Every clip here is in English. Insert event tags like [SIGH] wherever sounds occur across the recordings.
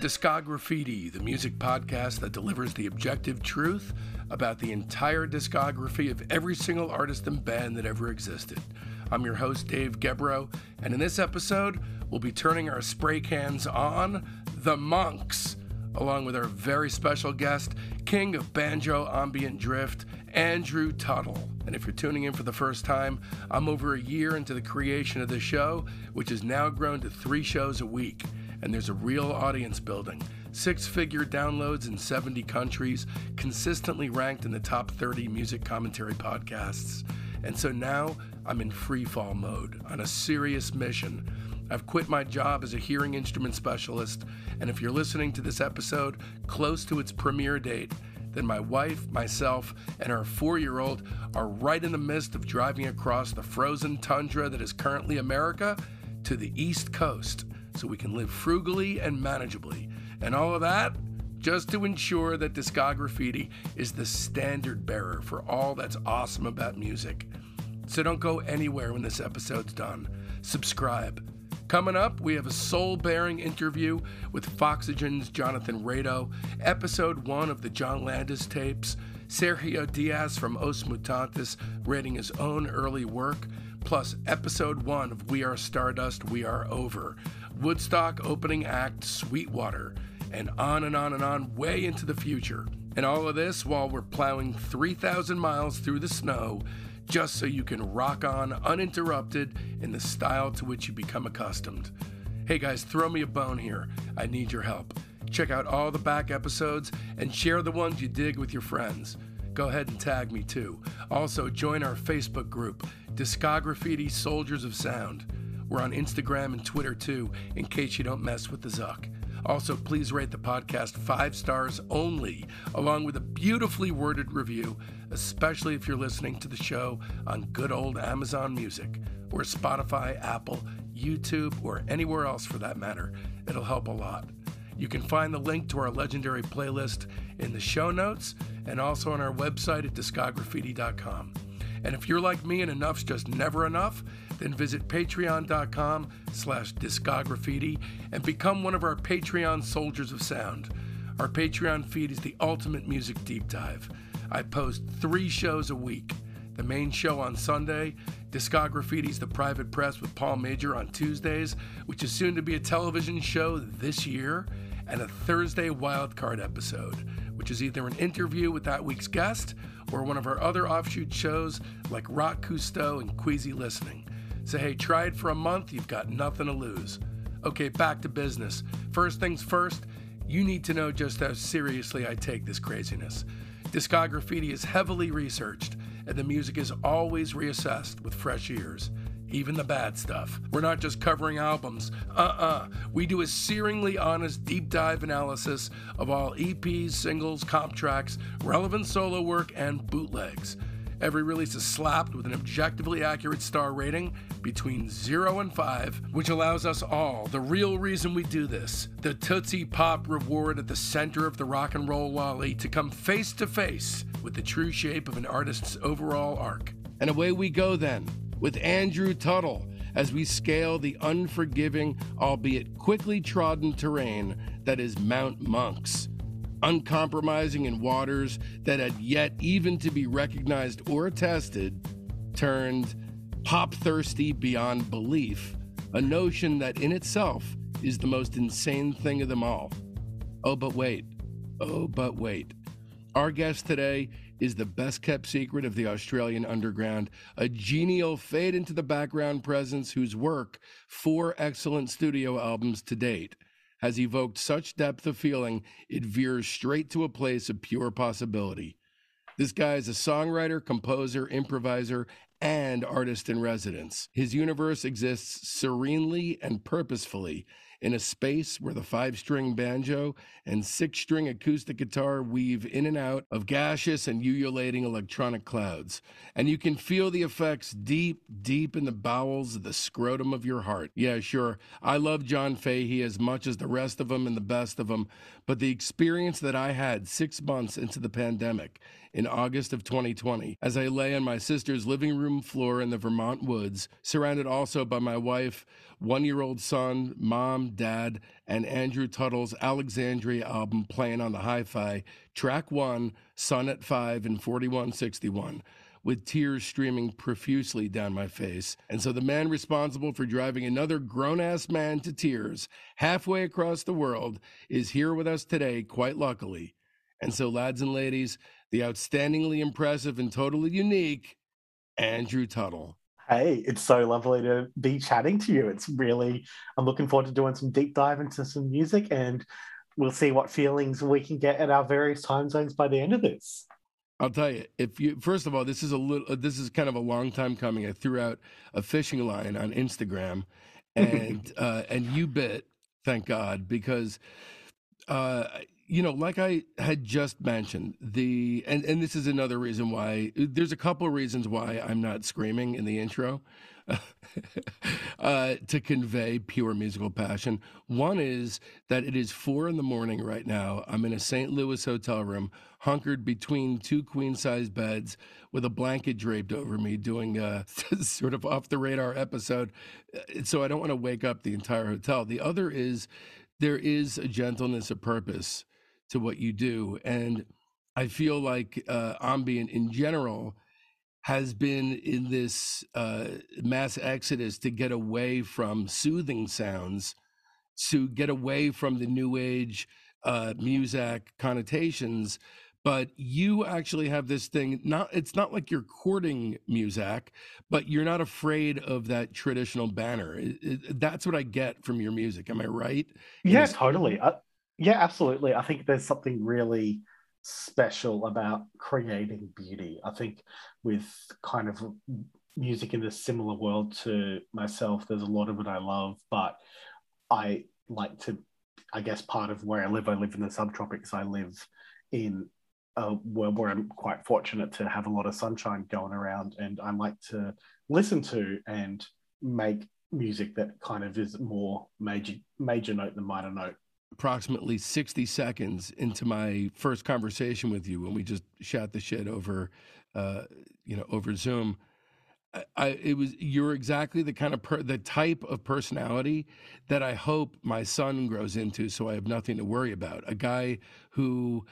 to Discograffiti, the music podcast that delivers the objective truth about the entire discography of every single artist and band that ever existed. I'm your host, Dave Gebroe, and in this episode, we'll be turning our spray cans on the monks, along with our very special guest, king of banjo ambient drift, Andrew Tuttle. And if you're tuning in for the first time, I'm over a year into the creation of the show, which has now grown to three shows a week. And there's a real audience building. Six figure downloads in 70 countries, consistently ranked in the top 30 music commentary podcasts. And so now I'm in free fall mode on a serious mission. I've quit my job as a hearing instrument specialist, and if you're listening to this episode close to its premiere date, then my wife, myself, and our four year old are right in the midst of driving across the frozen tundra that is currently America to the East Coast so we can live frugally and manageably. And all of that just to ensure that Discograffiti is the standard bearer for all that's awesome about music. So don't go anywhere when this episode's done. Subscribe. Coming up, we have a soul bearing interview with Foxygen's Jonathan Rado, episode one of the John Landis tapes, Sergio Dias from Os Mutantes rating his own early work, plus episode one of We Are Stardust, We Are Over, Woodstock opening act Sweetwater, and on and on and on way into the future. And all of this while we're plowing 3,000 miles through the snow just so you can rock on uninterrupted in the style to which you become accustomed. Hey guys, throw me a bone here. I need your help. Check out all the back episodes and share the ones you dig with your friends. Go ahead and tag me too. Also, join our Facebook group, Discograffiti Soldiers of Sound. We're on Instagram and Twitter too, in case you don't mess with the Zuck. Also, please rate the podcast five stars only, along with a beautifully worded review, especially if you're listening to the show on good old Amazon Music, or Spotify, Apple, YouTube, or anywhere else for that matter. It'll help a lot. You can find the link to our legendary playlist in the show notes and also on our website at discograffiti.com. And if you're like me and enough's just never enough, then visit patreon.com slash discograffiti and become one of our Patreon soldiers of sound. Our Patreon feed is the ultimate music deep dive. I post three shows a week. The main show on Sunday, Discograffiti's The Private Press with Paul Major on Tuesdays, which is soon to be a television show this year, and a Thursday wildcard episode, which is either an interview with that week's guest or one of our other offshoot shows like Rock Cousteau and Queasy Listening. So, hey, try it for a month, you've got nothing to lose. Okay, back to business. First things first, you need to know just how seriously I take this craziness. Discograffiti is heavily researched, and the music is always reassessed with fresh ears, even the bad stuff. We're not just covering albums, uh uh-uh. uh. We do a searingly honest deep dive analysis of all EPs, singles, comp tracks, relevant solo work, and bootlegs. Every release is slapped with an objectively accurate star rating between 0 and 5, which allows us all, the real reason we do this, the Tootsie Pop reward at the center of the rock and roll lolly, to come face to face with the true shape of an artist's overall arc. And away we go then, with Andrew Tuttle, as we scale the unforgiving, albeit quickly trodden terrain that is Mount Monks uncompromising in waters that had yet even to be recognized or tested, turned pop thirsty beyond belief, a notion that in itself is the most insane thing of them all. Oh, but wait. Oh, but wait. Our guest today is the best kept secret of the Australian underground, a genial fade into the background presence whose work, four excellent studio albums to date, has evoked such depth of feeling, it veers straight to a place of pure possibility. This guy is a songwriter, composer, improviser, and artist in residence. His universe exists serenely and purposefully in a space where the five string banjo and six string acoustic guitar weave in and out of gaseous and ululating electronic clouds. And you can feel the effects deep, deep in the bowels of the scrotum of your heart. Yeah, sure, I love John Fahey as much as the rest of them and the best of them, but the experience that I had six months into the pandemic in August of 2020 as I lay on my sister's living room floor in the Vermont woods, surrounded also by my wife, one year old son, mom, dad, and Andrew Tuttle's Alexandria album playing on the hi fi, track one, Sun at 5 and 4161 with tears streaming profusely down my face. And so the man responsible for driving another grown ass man to tears halfway across the world is here with us today, quite luckily. And so, lads and ladies, the outstandingly impressive and totally unique Andrew Tuttle. Hey, it's so lovely to be chatting to you. It's really, I'm looking forward to doing some deep dive into some music and we'll see what feelings we can get at our various time zones by the end of this. I'll tell you, if you first of all, this is a little, this is kind of a long time coming. I threw out a fishing line on Instagram, [LAUGHS] and uh, and you bit, thank God, because uh, you know, like I had just mentioned, the and and this is another reason why. There's a couple of reasons why I'm not screaming in the intro. [LAUGHS] uh, to convey pure musical passion. One is that it is four in the morning right now. I'm in a St. Louis hotel room, hunkered between two queen size beds with a blanket draped over me, doing a [LAUGHS] sort of off the radar episode. Uh, so I don't want to wake up the entire hotel. The other is there is a gentleness of purpose to what you do. And I feel like uh, ambient in general has been in this uh, mass exodus to get away from soothing sounds, to get away from the new age uh, music connotations. But you actually have this thing. Not it's not like you're courting music, but you're not afraid of that traditional banner. It, it, that's what I get from your music. Am I right? Yeah, totally. Uh, yeah, absolutely. I think there's something really special about creating beauty. I think with kind of music in a similar world to myself, there's a lot of it I love, but I like to, I guess, part of where I live, I live in the subtropics. I live in a world where I'm quite fortunate to have a lot of sunshine going around, and I like to listen to and make music that kind of is more major major note than minor note approximately 60 seconds into my first conversation with you when we just shot the shit over uh, you know over zoom I, I, it was you're exactly the kind of per, the type of personality that I hope my son grows into so I have nothing to worry about. A guy who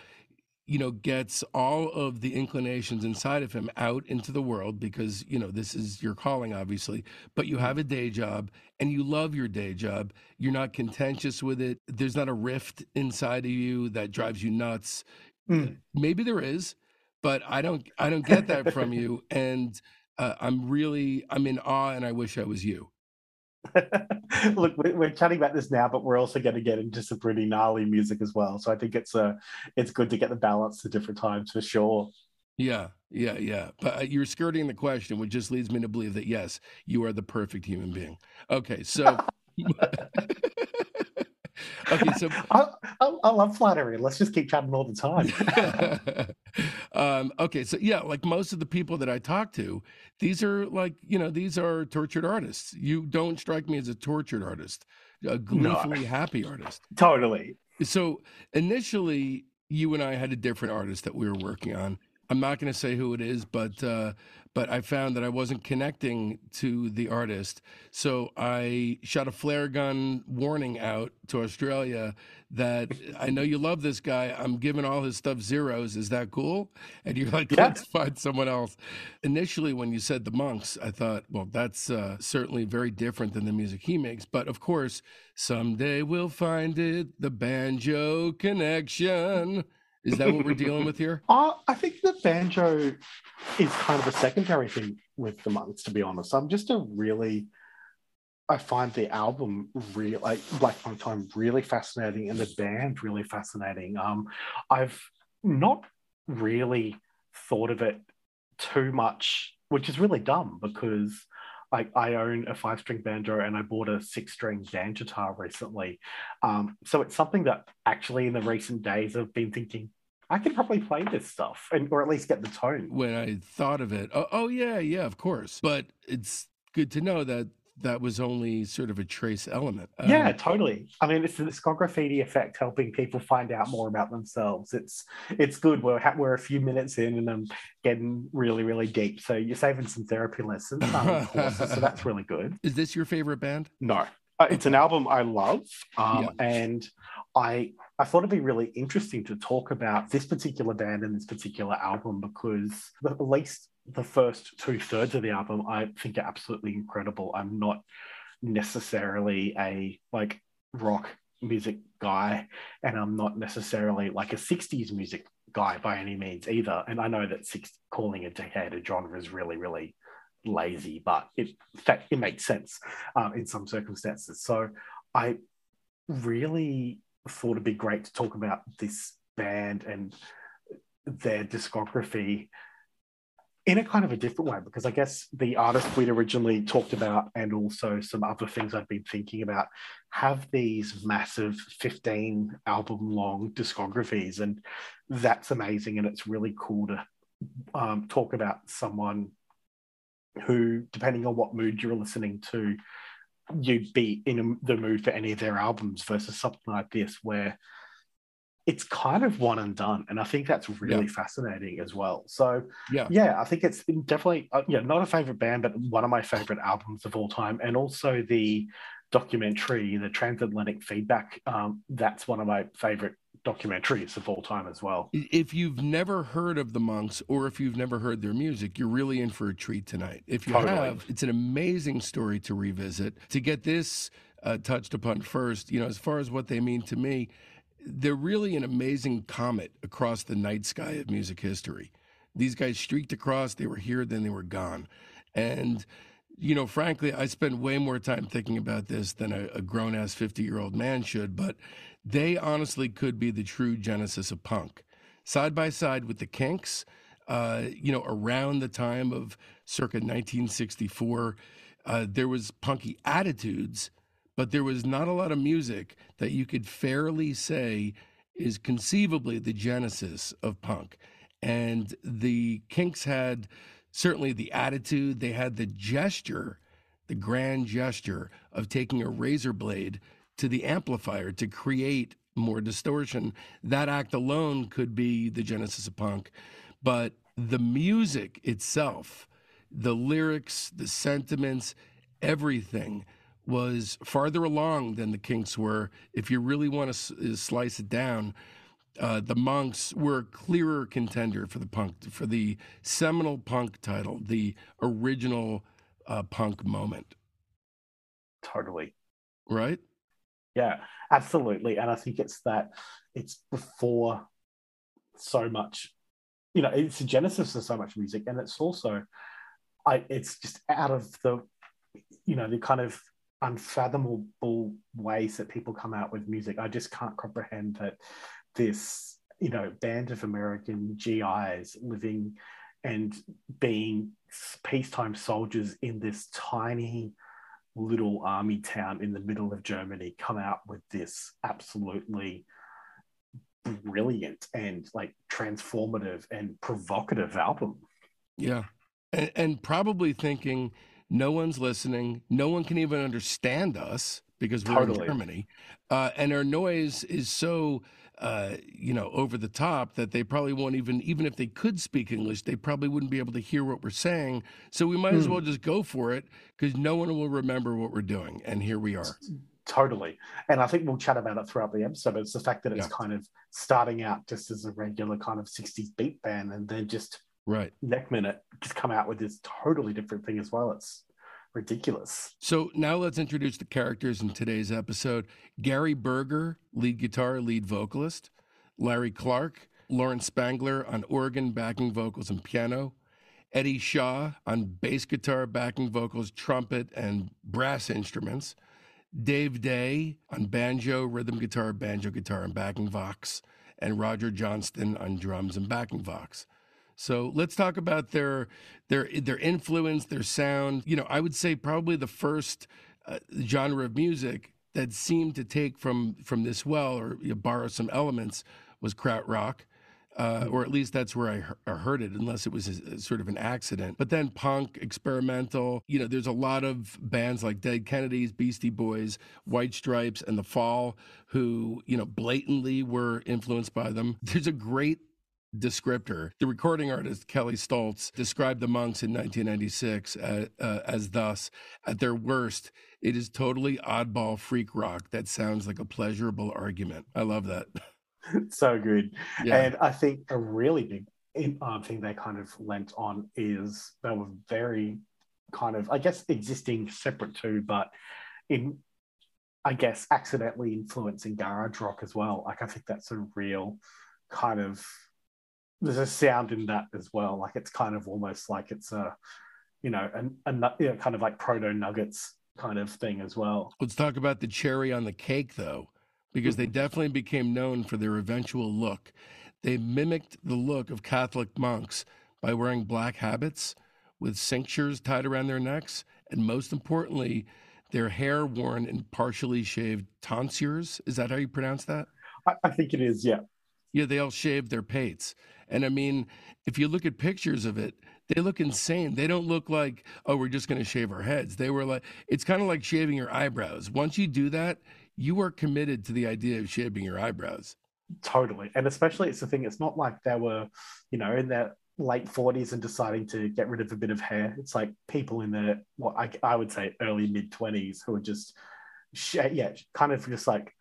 you know, gets all of the inclinations inside of him out into the world because, you know, this is your calling, obviously, but you have a day job and you love your day job. You're not contentious with it. There's not a rift inside of you that drives you nuts. Mm. Maybe there is, but I don't, I don't get that from you. [LAUGHS] And uh, I'm really, I'm in awe and I wish I was you. [LAUGHS] Look, we're chatting about this now, but we're also going to get into some pretty gnarly music as well. So I think it's a, it's good to get the balance at different times for sure. Yeah, yeah, yeah. But uh, you're skirting the question, which just leads me to believe that yes, you are the perfect human being. Okay, so. [LAUGHS] [LAUGHS] [LAUGHS] okay, so [LAUGHS] I, I, I, love flattery. Let's just keep chatting all the time. [LAUGHS] um, okay, so yeah, like most of the people that I talk to, these are like you know these are tortured artists. You don't strike me as a tortured artist, a gleefully no. happy artist. Totally. So initially, you and I had a different artist that we were working on. I'm not going to say who it is, but uh, but I found that I wasn't connecting to the artist. So I shot a flare gun warning out to Australia that [LAUGHS] I know you love this guy. I'm giving all his stuff zeros. Is that cool? And you're like, yeah. let's find someone else. Initially, when you said the monks, I thought, well, that's uh, certainly very different than the music he makes. But of course, someday we'll find it the banjo connection. Is that what we're dealing with here? [LAUGHS] Uh, I think the banjo is kind of a secondary thing with the monks, to be honest. I'm just a really, I find the album really, like Black Monk Time, really fascinating and the band really fascinating. Um, I've not really thought of it too much, which is really dumb because I, I own a five string banjo and I bought a six string band guitar recently. Um, so it's something that actually in the recent days I've been thinking, I could probably play this stuff and or at least get the tone. When I thought of it, oh, oh yeah, yeah, of course. But it's good to know that that was only sort of a trace element. Yeah, um, totally. I mean, it's the Discograffiti effect helping people find out more about themselves. It's it's good. We're we're a few minutes in and I'm getting really really deep. So you're saving some therapy lessons, um, courses, so that's really good. [LAUGHS] Is this your favorite band? No, uh, it's an album I love, um, yeah. and I I thought it'd be really interesting to talk about this particular band and this particular album because at least the first two thirds of the album I think are absolutely incredible. I'm not necessarily a like rock music guy, and I'm not necessarily like a '60s music guy by any means either. And I know that six, calling a decade a genre is really really lazy, but it fact it makes sense um, in some circumstances. So I really thought it'd be great to talk about this band and their discography in a kind of a different way because I guess the artists we'd originally talked about and also some other things I've been thinking about have these massive 15 album long discographies and that's amazing and it's really cool to um, talk about someone who, depending on what mood you're listening to, you'd be in the mood for any of their albums versus something like this where it's kind of one and done. And i think that's really yeah. fascinating as well. So yeah. yeah i think it's definitely uh, yeah not a favorite band but one of my favorite albums of all time. And also the documentary the transatlantic feedback um, that's one of my favorite documentaries of all time as well. If you've never heard of the monks or if you've never heard their music, you're really in for a treat tonight. If you totally. have, it's an amazing story to revisit. To get this uh, touched upon first, you know, as far as what they mean to me, they're really an amazing comet across the night sky of music history. These guys streaked across, they were here, then they were gone. And you know, frankly, I spend way more time thinking about this than a, a grown ass 50 year old man should, but they honestly could be the true genesis of punk. Side by side with the Kinks, uh, you know, around the time of circa 1964, uh, there was punky attitudes, but there was not a lot of music that you could fairly say is conceivably the genesis of punk. And the Kinks had certainly the attitude, they had the gesture, the grand gesture of taking a razor blade to the amplifier to create more distortion. That act alone could be the genesis of punk. But the music itself, the lyrics, the sentiments, everything was farther along than the Kinks were. If you really want to slice it down, uh, the Monks were a clearer contender for the punk, for the seminal punk title, the original uh, punk moment. Totally. Right? Yeah, absolutely. And I think it's that it's before so much, you know, it's the genesis of so much music. And it's also, I, it's just out of the, you know, the kind of unfathomable ways that people come out with music. I just can't comprehend that this, you know, band of American GIs living and being peacetime soldiers in this tiny, little army town in the middle of Germany come out with this absolutely brilliant and like transformative and provocative album. Yeah. And, and, probably thinking no one's listening, no one can even understand us because we're totally. in Germany. Uh, and our noise is so uh, you know, over the top that they probably won't even, even if they could speak English, they probably wouldn't be able to hear what we're saying. So we might mm. as hmm. well just go for it because no one will remember what we're doing. And here we are. Totally. And I think we'll chat about it throughout the episode. But it's the fact that it's yeah. kind of starting out just as a regular kind of 60s beat band and then just right next minute just come out with this totally different thing as well. It's ridiculous. So now let's introduce the characters in today's episode. Gary Burger, lead guitar, lead vocalist. Larry Clark, Lawrence Spangler on organ, backing vocals, and piano. Eddie Shaw on bass guitar, backing vocals, trumpet, and brass instruments. Dave Day on banjo, rhythm guitar, banjo guitar, and backing vox. And Roger Johnston on drums and backing vox. So let's talk about their their their influence, their sound. You know, I would say probably the first uh, genre of music that seemed to take from from this well or you know, borrow some elements was krautrock. uh, or at least that's where I, I heard it, unless it was a, a sort of an accident. But then punk, experimental, you know, there's a lot of bands like Dead Kennedys, Beastie Boys, White Stripes, and The Fall who, you know, blatantly were influenced by them. [LAUGHS] There's a great descriptor. The recording artist Kelley Stoltz described the monks in 1996 as, uh, uh, as thus at their worst, it is totally oddball freak rock that sounds like a pleasurable argument. I love that. [LAUGHS] so good. Yeah. And I think a really big um, thing they kind of lent on is they were very kind of, I guess, existing separate too, but in, I guess, accidentally influencing garage rock as well. Like, I think that's a real kind of, there's a sound in that as well. Like, it's kind of almost like it's a, you know, a, a you know, kind of like proto nuggets kind of thing as well. Let's talk about the cherry on the cake, though because they mm-hmm. definitely became known for their eventual look. They mimicked the look of Catholic monks by wearing black habits with cinctures tied around their necks, and most importantly, their hair worn in partially shaved tonsures. Is that how you pronounce that? I, I think it is, yeah. Yeah, they all shaved their pates. And I mean, if you look at pictures of it, they look insane. They don't look like, oh, we're just going to shave our heads. They were like, it's kind of like shaving your eyebrows. Once you do that, you are committed to the idea of shaving your eyebrows. Totally. And especially it's the thing, it's not like they were, you know, in their late 40s and deciding to get rid of a bit of hair. It's like people in their, what I, I would say, early mid 20s who are just, yeah, kind of just like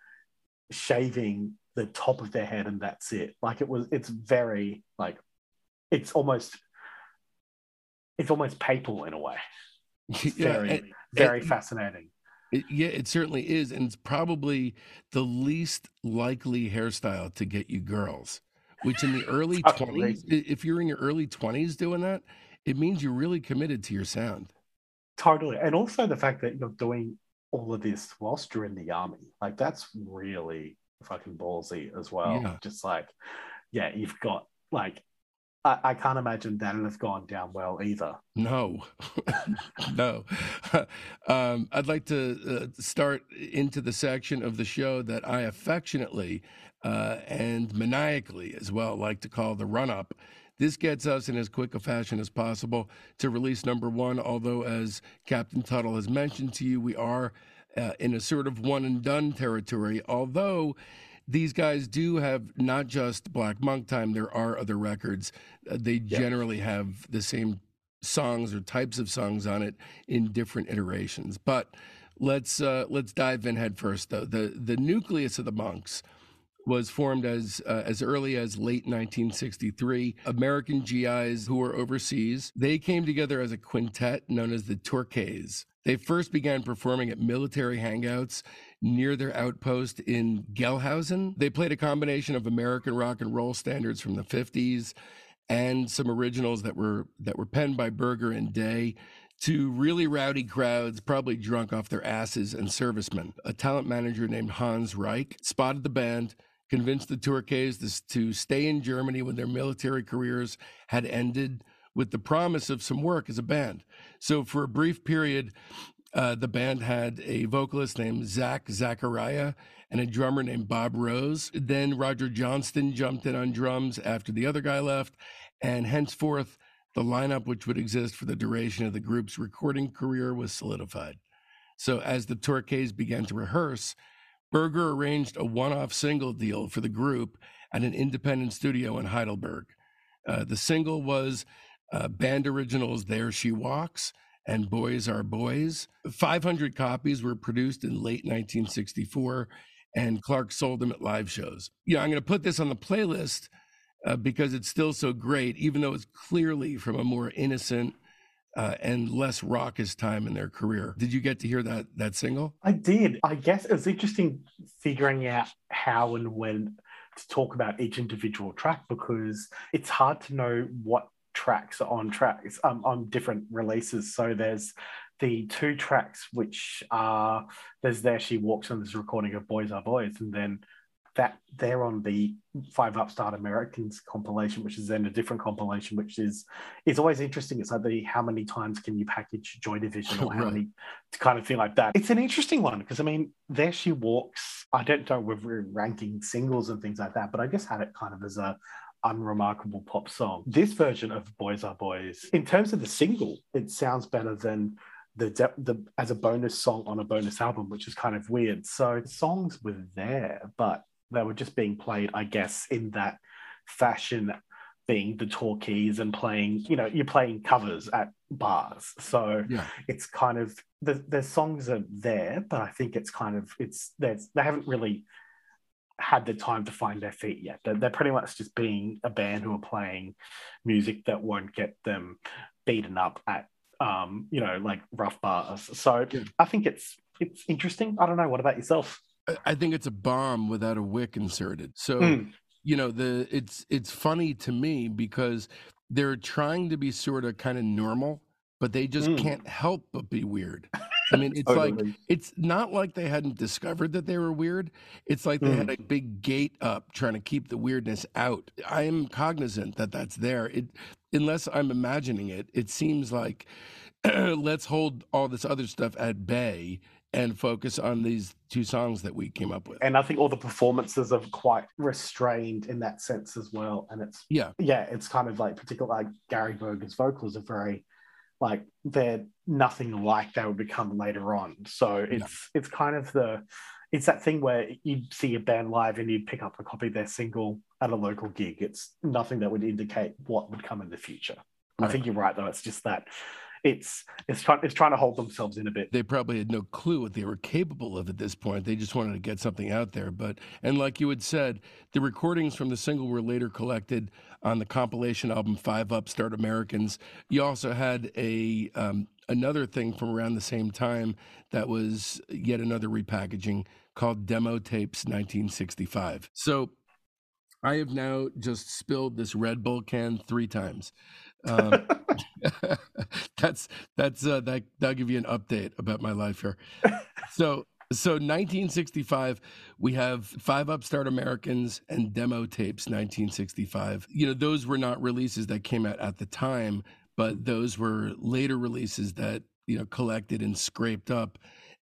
shaving the top of their head and that's it. Like it was, it's very, like, it's almost, it's almost papal in a way. [LAUGHS] It's yeah, very, and, very and, fascinating. It, yeah, it certainly is. And it's probably the least likely hairstyle to get you girls, which in the [LAUGHS] early 20s, if you're in your early 20s doing that, it means you're really committed to your sound. Totally. And also the fact that you're doing all of this whilst you're in the army, like that's really fucking ballsy as well. Yeah. Just like, yeah, you've got like I, I can't imagine that'll have gone down well either. No, [LAUGHS] no. [LAUGHS] um, I'd like to uh, start into the section of the show that I affectionately uh, and maniacally as well like to call the run up. This gets us in as quick a fashion as possible to release number one, although, as Captain Tuttle has mentioned to you, we are uh, in a sort of one and done territory, although these guys do have not just Black Monk Time, there are other records. Uh, they generally have the same songs or types of songs on it in different iterations. But let's uh, let's dive in head first though. The the nucleus of the monks was formed as uh, as early as late 1963. American GIs who were overseas, they came together as a quintet known as the Torquays. They first began performing at military hangouts near their outpost in Gelnhausen. They played a combination of American rock and roll standards from the 50s and some originals that were that were penned by Burger and Day to really rowdy crowds, probably drunk off their asses and servicemen. A talent manager named Hans Reich spotted the band, convinced the Torquays to stay in Germany when their military careers had ended with the promise of some work as a band. So for a brief period, uh, the band had a vocalist named Zach Zachariah and a drummer named Bob Rose. Then Roger Johnston jumped in on drums after the other guy left, and henceforth, the lineup, which would exist for the duration of the group's recording career, was solidified. So, as the Torquays began to rehearse, Burger arranged a one off single deal for the group at an independent studio in Heidelberg. Uh, the single was uh, band originals There She Walks and Boys Are Boys. 500 copies were produced in late 1964, and Clark sold them at live shows. Yeah, I'm going to put this on the playlist uh, because it's still so great, even though it's clearly from a more innocent uh, and less raucous time in their career. Did you get to hear that that single? I did. I guess it was interesting figuring out how and when to talk about each individual track because it's hard to know what tracks are on tracks um, on different releases. So there's the two tracks which are there's there she walks on this recording of Boys Are Boys, and then that they're on the Five Upstart Americans compilation, which is then a different compilation, which is it's always interesting. It's like the how many times can you package Joy Division or [LAUGHS] how many to kind of thing like that. It's an interesting one because I mean, there she walks. I don't know if we're ranking singles and things like that, but I just had it kind of as a unremarkable pop song. This version of Boys Are Boys, in terms of the single, it sounds better than the, de- the as a bonus song on a bonus album, which is kind of weird. So songs were there, but they were just being played, I guess, in that fashion being the Torquays and playing, you know, you're playing covers at bars. So Yeah. it's kind of the the songs are there, but I think it's kind of it's they haven't really had the time to find their feet yet. They're, they're pretty much just being a band who are playing music that won't get them beaten up at um, you know, like rough bars. So Yeah. I think it's it's interesting. I don't know. What about yourself? I- think it's a bomb without a wick inserted. So Mm. you know the it's it's funny to me because they're trying to be sort of kind of normal, but they just Mm. can't help but be weird. [LAUGHS] I mean, it's like it's not like they hadn't discovered that they were weird. It's like they had a big gate up trying to keep the weirdness out. I am cognizant that that's there. It unless I'm imagining it, it seems like [CLEARS THROAT] let's hold all this other stuff at bay and focus on these two songs that we came up with. and I think all the performances are quite restrained in that sense as well. And it's Yeah. yeah, it's kind of like particularly like Gary Burger's vocals are very like they're nothing like they would become later on. So it's it's kind of the it's that thing where you'd see a band live and you'd pick up a copy of their single at a local gig. It's nothing that would indicate what would come in the future. I think you're right though. It's just that it's it's trying it's trying to hold themselves in a bit. they probably had no clue what they were capable of at this point. They just wanted to get something out there. But and like you had said, the recordings from the single were later collected on the compilation album Five Upstart Americans. You also had a um, another thing from around the same time that was yet another repackaging called Demo Tapes 1965. So I have now just spilled this Red Bull can three times. Um, [LAUGHS] [LAUGHS] that's that's uh, that that'll give you an update about my life here. So so 1965, we have five upstart Americans and demo tapes. 1965. You know those were not releases that came out at the time, but those were later releases that you know collected and scraped up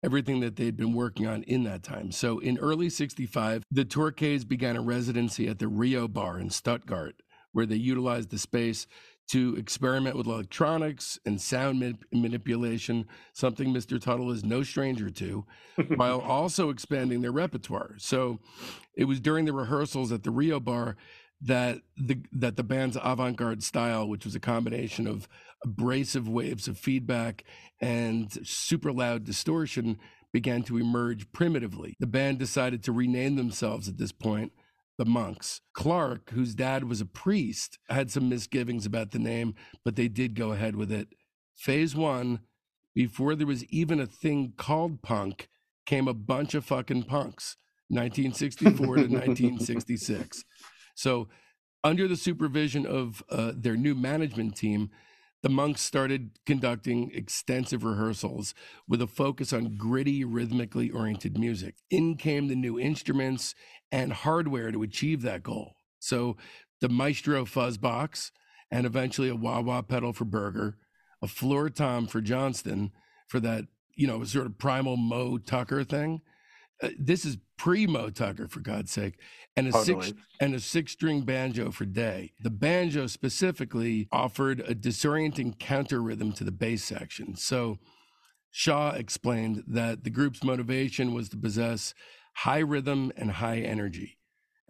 everything that they'd been working on in that time. So in early 65, the Torquays began a residency at the Rio Bar in Stuttgart, where they utilized the space to experiment with electronics and sound manip- manipulation, something Mr. Tuttle is no stranger to, while [LAUGHS] also expanding their repertoire. So it was during the rehearsals at the Rio Bar that the that the band's avant-garde style, which was a combination of abrasive waves of feedback and super loud distortion, began to emerge primitively. The band decided to rename themselves at this point the Monks. Clark, whose dad was a priest, had some misgivings about the name, but they did go ahead with it. Phase one, before there was even a thing called punk, came a bunch of fucking punks, 1964 to 1966. So, under the supervision of uh, their new management team, the monks started conducting extensive rehearsals with a focus on gritty, rhythmically oriented music. In came the new instruments and hardware to achieve that goal. So, the Maestro fuzz box, and eventually a wah wah pedal for Burger, a floor tom for Johnston for that, you know, sort of primal Moe Tucker thing. Uh, this is pre Moe Tucker, for God's sake, and a six and a six string banjo for day. The banjo specifically offered a disorienting counter rhythm to the bass section. So Shaw explained that the group's motivation was to possess high rhythm and high energy.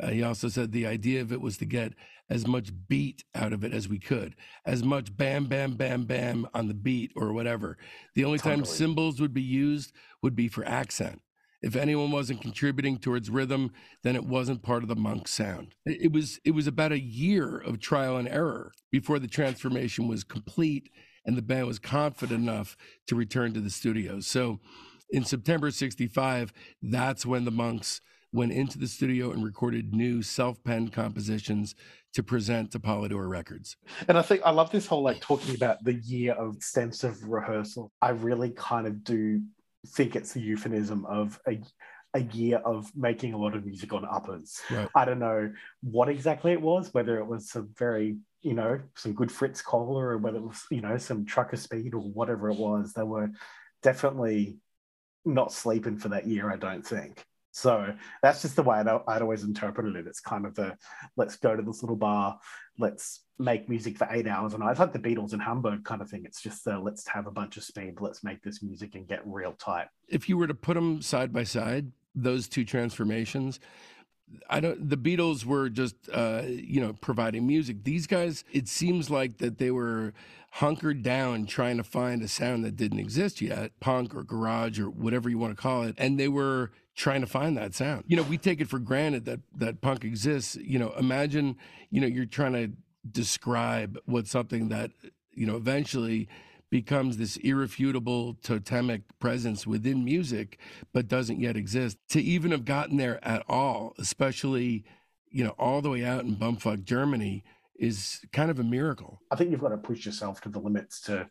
Uh, he also said the idea of it was to get as much beat out of it as we could, as much bam, bam, bam, bam on the beat or whatever. The only time Totally. cymbals would be used would be for accent. If anyone wasn't contributing towards rhythm, then it wasn't part of the monk sound. It it was it was about a year of trial and error before the transformation was complete and the band was confident enough to return to the studio. So in September 65, that's when the monks went into the studio and recorded new self-penned compositions to present to Polydor Records. And I think I love this whole like talking about the year of extensive rehearsal. I really kind of do think it's a euphemism of a a year of making a lot of music on uppers. Right. I don't know what exactly it was, whether it was some very, you know, some good Fritz Kohler or whether it was, you know, some trucker speed or whatever it was. They were definitely not sleeping for that year, I don't think. So that's just the way I'd, I'd, always interpreted it. It's kind of the let's go to this little bar, let's make music for eight hours a night. It's like the Beatles in Hamburg kind of thing. It's just the let's have a bunch of speed, let's make this music and get real tight. If you were to put them side by side, those two transformations, I don't. The Beatles were just, uh, you know, providing music. These guys, it seems like that they were hunkered down trying to find a sound that didn't exist yet, punk or garage or whatever you want to call it, and they were trying to find that sound. You know, we take it for granted that that punk exists. You know, imagine, you know, you're trying to describe what something that, you know, eventually becomes this irrefutable totemic presence within music, but doesn't yet exist. To even have gotten there at all, especially, you know, all the way out in bumfuck Germany, is kind of a miracle. I think you've got to push yourself to the limits to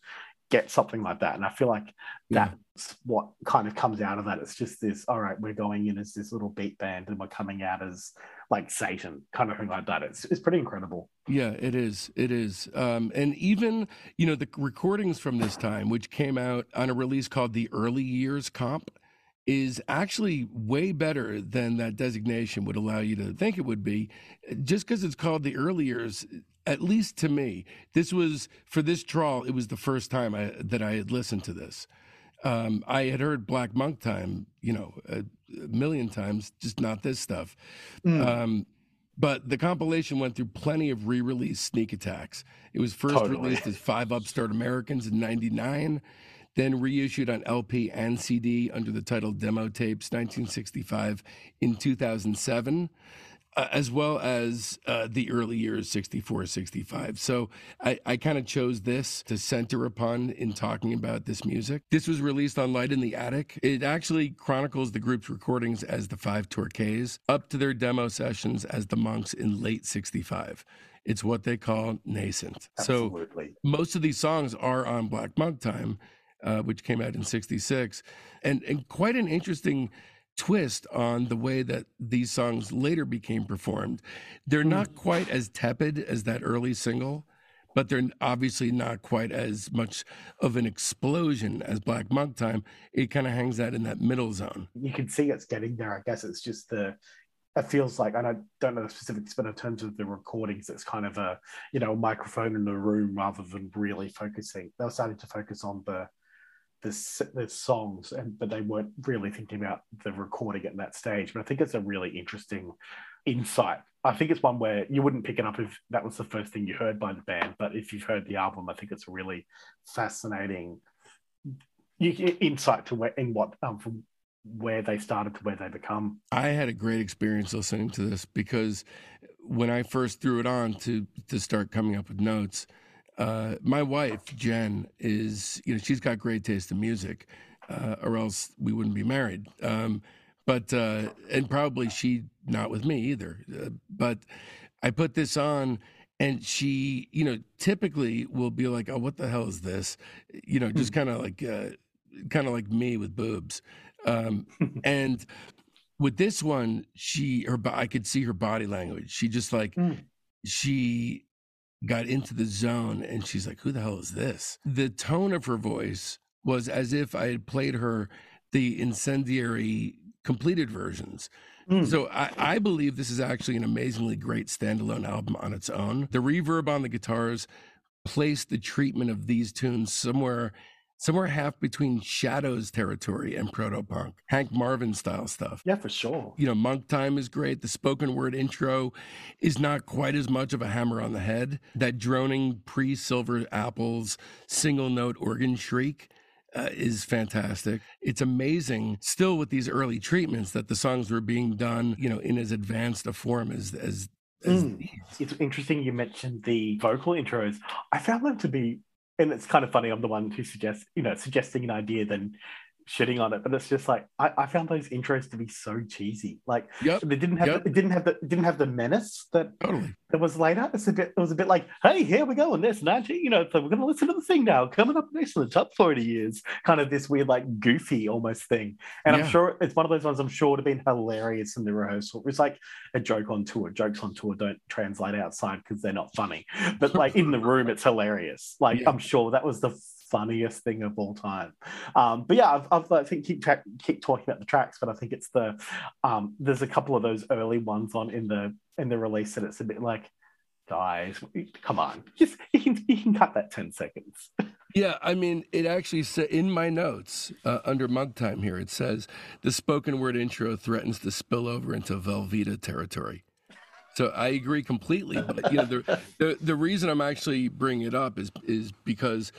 get something like that. And I feel like that's yeah. what kind of comes out of that. It's just this, all right, we're going in as this little beat band and we're coming out as like Satan, kind of thing like that. It's, it's pretty incredible. Yeah, it is. It is. Um, and even, you know, the recordings from this time, which came out on a release called the Early Years Comp, is actually way better than that designation would allow you to think it would be. Just because it's called the early years, at least to me, this was for this trawl. It was the first time I, that I had listened to this. Um, I had heard Black Monk Time, you know, a, a million times, just not this stuff. Mm. Um, but the compilation went through plenty of re-release sneak attacks. It was first totally. released as Five Upstart Americans in '99 then reissued on LP and CD under the title Demo Tapes 1965 in 2007. Uh, as well as uh, the early years 64 65 so i, I kind of chose this to center upon in talking about this music. This was released on light in the attic. It actually chronicles the group's recordings as the five Torquays up to their demo sessions as the monks in late 65 it's what they call nascent. Absolutely. so most of these songs are on black monk time uh, which came out in 66. And, and quite an interesting twist on the way that these songs later became performed. They're not hmm. quite as tepid as that early single, but they're obviously not quite as much of an explosion as Black Monk Time. It kind of hangs out in that middle zone. You can see it's getting there. I guess it's just the it feels like, and I don't know the specifics, but in terms of the recordings, it's kind of a you know microphone in the room rather than really focusing. They were starting to focus on the the, songs, and but they weren't really thinking about the recording at that stage. But I think it's a really interesting insight. I think it's one where you wouldn't pick it up if that was the first thing you heard by the band, but if you've heard the album, I think it's a really fascinating insight to where in what um, from where they started to where they become. I had a great experience listening to this because when I first threw it on to to start coming up with notes, uh, my wife Jen is, you know, she's got great taste in music, uh, or else we wouldn't be married. Um, but uh, and probably she not with me either. Uh, but I put this on, and she, you know, typically will be like, "Oh, what the hell is this?" You know, just kind of like, uh, kind of like me with boobs, um, [LAUGHS] and with this one, she her I could see her body language. She just like mm. she got into the zone and she's like, Who the hell is this? The tone of her voice was as if I had played her the incendiary completed versions. Mm. So I, I, believe this is actually an amazingly great standalone album on its own. The reverb on the guitars placed the treatment of these tunes somewhere somewhere half between Shadows territory and proto punk, Hank Marvin style stuff. Yeah, for sure. You know, Monk Time is great. The spoken word intro is not quite as much of a hammer on the head. That droning pre Silver Apples single note organ shriek. Uh, is fantastic. It's amazing still with these early treatments that the songs were being done, you know, in as advanced a form as as Mm. It's interesting you mentioned the vocal intros. I found them to be and it's kind of funny. I'm the one who suggests, you know, suggesting an idea, then shitting on it, but it's just like I, I found those intros to be so cheesy. Like yep. they didn't have yep. the, it didn't have the didn't have the menace that totally. that was later. It's a bit it was a bit like, hey, here we go on this 19, you know, so we're gonna listen to the thing now. Coming up next in the top 40 years, kind of this weird, like goofy almost thing. And yeah. I'm sure it's one of those ones I'm sure would have been hilarious in the rehearsal. It's like a joke on tour. Jokes on tour don't translate outside because they're not funny. But like in the room, it's hilarious. Like yeah. I'm sure that was the funniest thing of all time. Um, but yeah, I've, I've, i think keep tra- keep talking about the tracks, but I think it's the um, there's a couple of those early ones on in the in the release that it's a bit like, guys, come on, just you can, you can cut that ten seconds. [LAUGHS] Yeah, I mean, it actually said in my notes uh, under Monk Time here, it says the spoken word intro threatens to spill over into Velveeta territory. So I agree completely. But you know, the, the the reason I'm actually bringing it up is is because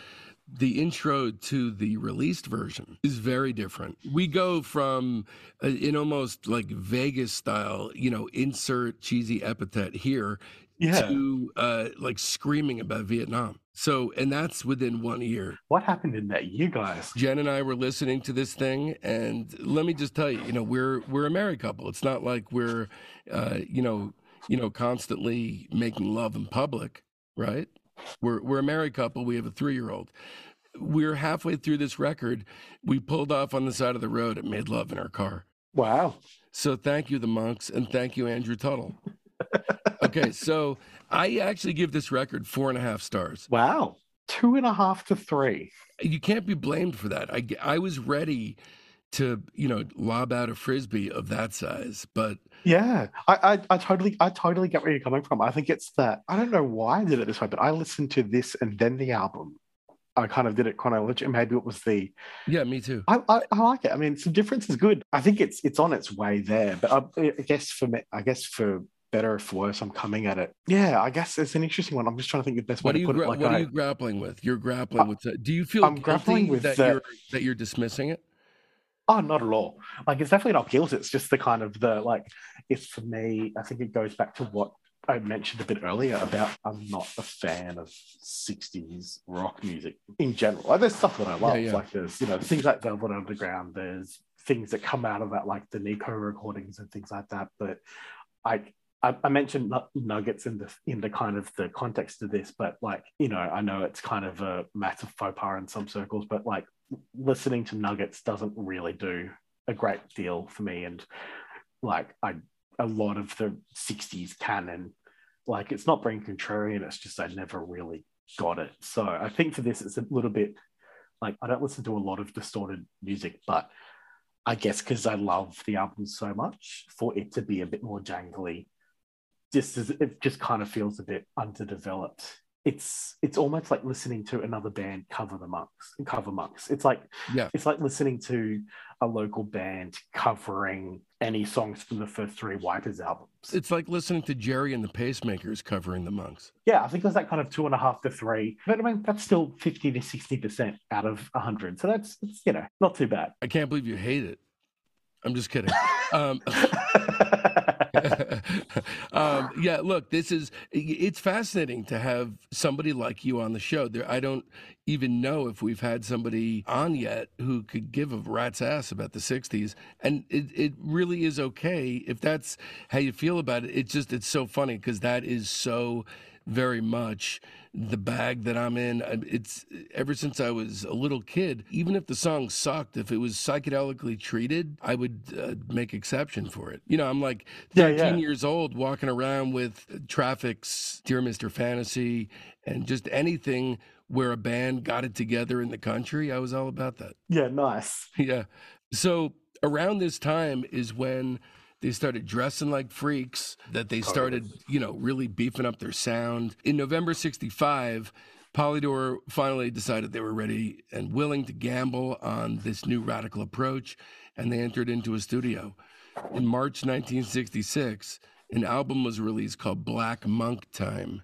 the intro to the released version is very different. We go from uh, in almost like Vegas style, you know, insert cheesy epithet here yeah. to uh, like screaming about Vietnam. So, and that's within one year. What happened in that year, guys? Jen and I were listening to this thing, and let me just tell you, you know, we're we're a married couple. It's not like we're, uh, you know, you know, constantly making love in public, right? We're we're a married couple. We have a three year old. We're halfway through this record. We pulled off on the side of the road and made love in our car. Wow. So thank you, the monks, and thank you, Andrew Tuttle. [LAUGHS] okay, so I actually give this record four and a half stars. Wow. Two and a half to three. You can't be blamed for that. I, I was ready to you know lob out a frisbee of that size but yeah I, I, I totally i totally get where you're coming from i think it's that i don't know why i did it this way but i listened to this and then the album i kind of did it chronologically maybe it was the yeah me too I, I, I like it i mean some difference is good i think it's it's on its way there but um, I, I guess for me i guess for better or for worse, I'm coming at it. Yeah, I guess it's an interesting one. I'm just trying to think the best what way to put gra- it. Like what I, are you grappling with? You're grappling with. Do you feel I'm grappling with that the, you're that you're dismissing it? Oh, not at all. Like it's definitely not guilt. It's just the kind of the like. It's for me. I think it goes back to what I mentioned a bit earlier about I'm not a fan of 60s rock music in general. Like there's stuff that I love. Yeah, yeah. Like there's you know things like Velvet Underground. There's things that come out of that like the Nico recordings and things like that. But I I, I mentioned nuggets in the in the kind of the context of this, but like you know, I know it's kind of a massive faux pas in some circles, but like listening to nuggets doesn't really do a great deal for me, and like I a lot of the '60s canon, like it's not being contrarian, it's just I never really got it. So I think for this, it's a little bit like I don't listen to a lot of distorted music, but I guess because I love the album so much, for it to be a bit more jangly just as it just kind of feels a bit underdeveloped. It's it's almost like listening to another band cover the monks cover monks. It's like yeah, it's like listening to a local band covering any songs from the first three Wipers albums. It's like listening to Gerry and the Pacemakers covering the monks. Yeah, I think there's that kind of two and a half to three. But I mean that's still fifty to sixty percent out of hundred. So that's it's, you know, not too bad. I can't believe you hate it. I'm just kidding. [LAUGHS] Um, [LAUGHS] [LAUGHS] um, yeah, look, this is it's fascinating to have somebody like you on the show. There, I don't even know if we've had somebody on yet who could give a rat's ass about the '60s, and it it really is okay if that's how you feel about it. It's just it's so funny because that is so very much the bag that I'm in. It's ever since I was a little kid, even if the song sucked, if it was psychedelically treated, I would uh, make exception for it. You know, I'm like 13 yeah, yeah. years old walking around with Traffic's Dear Mr. Fantasy and just anything where a band got it together in the country. I was all about that. Yeah, nice. Yeah. So around this time is when they started dressing like freaks, that they started, you know, really beefing up their sound. In November 65, Polydor finally decided they were ready and willing to gamble on this new radical approach, and they entered into a studio. In March 1966, an album was released called Black Monk Time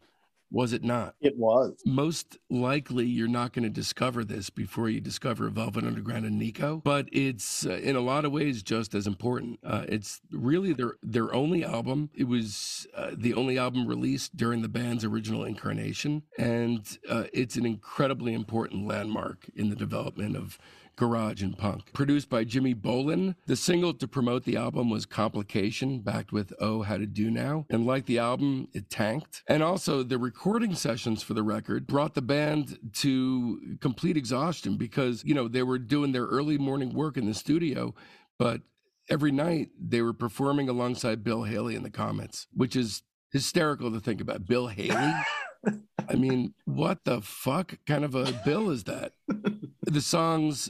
was it not? It was. Most likely, you're not going to discover this before you discover Velvet Underground and Nico, but it's uh, in a lot of ways just as important. Uh, it's really their their only album. It was uh, the only album released during the band's original incarnation, and uh, it's an incredibly important landmark in the development of garage and punk. Produced by Jimmy Bowien, the single to promote the album was Complication, backed with Oh How to Do Now. And like the album, it tanked. And also, the recording sessions for the record brought the band to complete exhaustion because, you know, they were doing their early morning work in the studio, but every night they were performing alongside Bill Haley in the Comets, which is hysterical to think about. Bill Haley. [LAUGHS] I mean, what the fuck kind of a bill is that? [LAUGHS] The songs,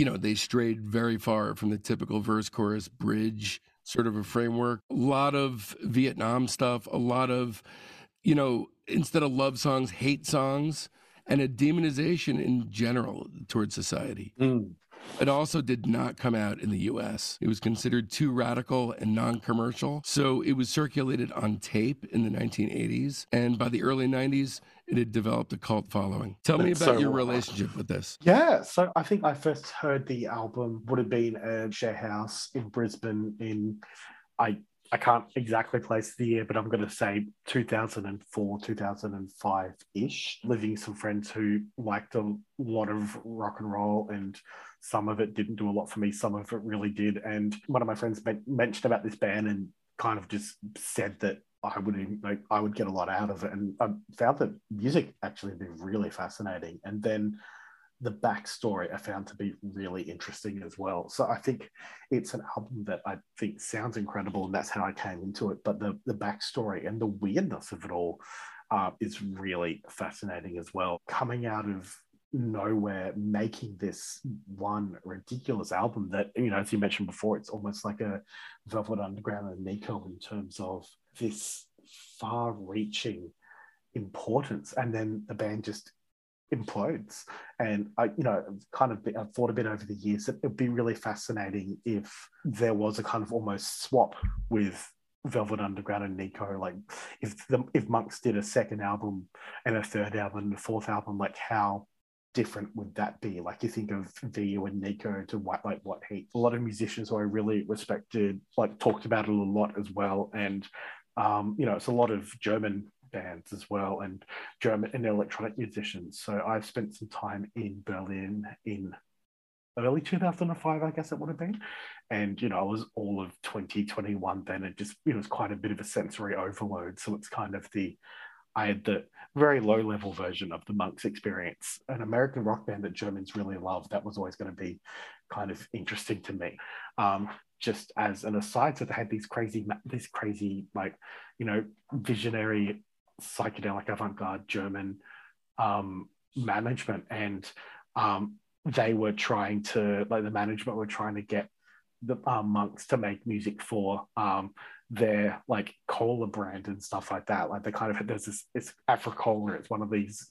you know, they strayed very far from the typical verse, chorus, bridge sort of a framework. A lot of Vietnam stuff, a lot of, you know, instead of love songs, hate songs, and a demonization in general towards society. Mm. It also did not come out in the US. It was considered too radical and non commercial. So it was circulated on tape in the 1980s. And by the early 90s, it had developed a cult following. Tell me about so your relationship with this. Yeah, so I think I first heard the album would have been a share house in Brisbane in I I can't exactly place the year, but I'm going to say 2004, 2005 ish. Living some friends who liked a lot of rock and roll, and some of it didn't do a lot for me, some of it really did. And one of my friends men- mentioned about this band and kind of just said that I would like I would get a lot out of it, and I found that music actually be really fascinating. And then the backstory I found to be really interesting as well. So I think it's an album that I think sounds incredible, and that's how I came into it. But the the backstory and the weirdness of it all uh, is really fascinating as well. Coming out of nowhere, making this one ridiculous album that you know, as you mentioned before, it's almost like a Velvet Underground and Nico in terms of this far-reaching importance, and then the band just implodes. And I, you know, kind of I've thought a bit over the years that it'd be really fascinating if there was a kind of almost swap with Velvet Underground and Nico. Like if the if Monks did a second album and a third album and a fourth album, like how different would that be? Like you think of Vio and Nico to White Light/White Heat. A lot of musicians who I really respected, like talked about it a lot as well. And um, you know, it's a lot of German bands as well and German and electronic musicians. So I've spent some time in Berlin in early 2005, I guess it would have been. And, you know, I was all of 2021 then. It just, you know, it was quite a bit of a sensory overload. So it's kind of the, I had the very low level version of the Monks experience. An American rock band that Germans really love, that was always going to be kind of interesting to me. Um, just as an aside, so they had these crazy, these crazy, like, you know, visionary psychedelic avant-garde German um, management, and um, they were trying to like the management were trying to get the um, monks to make music for um, their like cola brand and stuff like that. Like they kind of there's this it's Africola. It's one of these.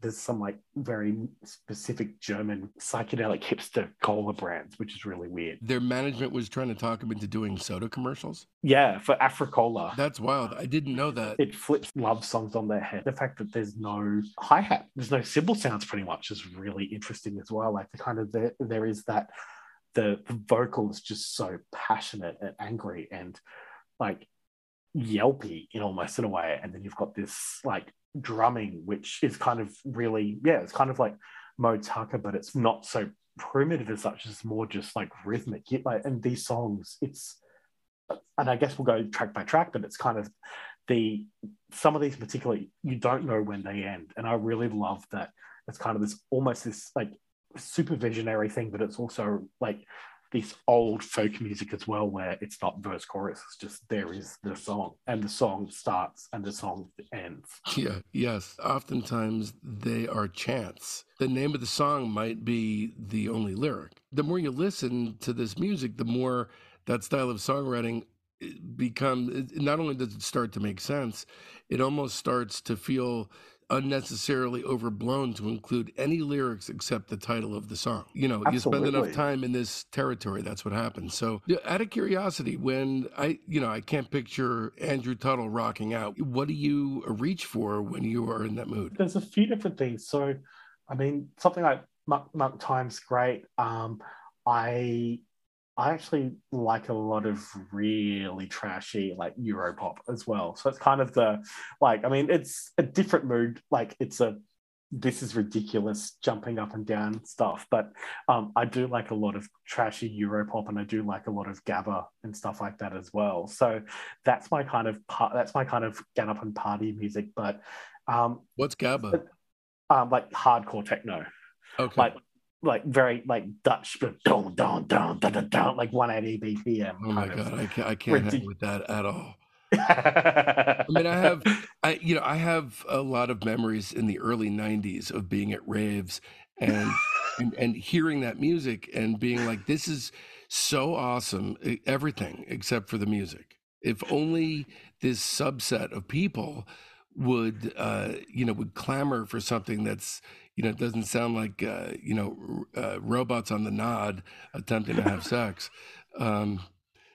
There's some like very specific German psychedelic hipster cola brands, which is really weird. Their management was trying to talk them into doing soda commercials. Yeah, for Africola. That's wild. I didn't know that. it flips love songs on their head. The fact that there's no hi hat, there's no cymbal sounds, pretty much is really interesting as well. Like the kind of there, there is that the, the vocal is just so passionate and angry and like yelpy in almost in a way, and then you've got this like drumming, which is kind of really yeah, it's kind of like Moe Tucker, but it's not so primitive as such. It's more just like rhythmic. Like and these songs, it's and I guess we'll go track by track, but it's kind of the some of these particularly you don't know when they end, and I really love that it's kind of this almost this like super visionary thing, but it's also like this old folk music as well, where it's not verse chorus, it's just there is the song, and the song starts and the song ends. Yeah, yes. Oftentimes they are chants. The name of the song might be the only lyric. The more you listen to this music, the more that style of songwriting becomes not only does it start to make sense, it almost starts to feel unnecessarily overblown to include any lyrics except the title of the song. You know, you spend enough time in this territory, that's what happens. So, out of curiosity, when I, you know, I can't picture Andrew Tuttle rocking out, what do you reach for when you are in that mood? There's a few different things. So, I mean, something like Monk, Monk Time's great. Um, I I actually like a lot of really trashy like Europop as well. So it's kind of the like, I mean, it's a different mood. Like it's a this is ridiculous jumping up and down stuff. But um, I do like a lot of trashy Europop and I do like a lot of Gabba and stuff like that as well. So that's my kind of part that's my kind of get up and party music. But um, What's Gabba? um, like hardcore techno Okay. like like very like Dutch, but don don don don don don like 180 BPM. oh my. God, I can't, I can't with that at all. I mean, I [LAUGHS] have, I you know, I have a lot of memories in the early '90s of being at raves and and, and hearing that music and being like, "This is so awesome!" Everything except for the music. If only this subset of people would, uh, you know, would clamor for something that's, you know, doesn't sound like, uh, you know, uh, robots on the nod attempting to have [LAUGHS] sex. Um,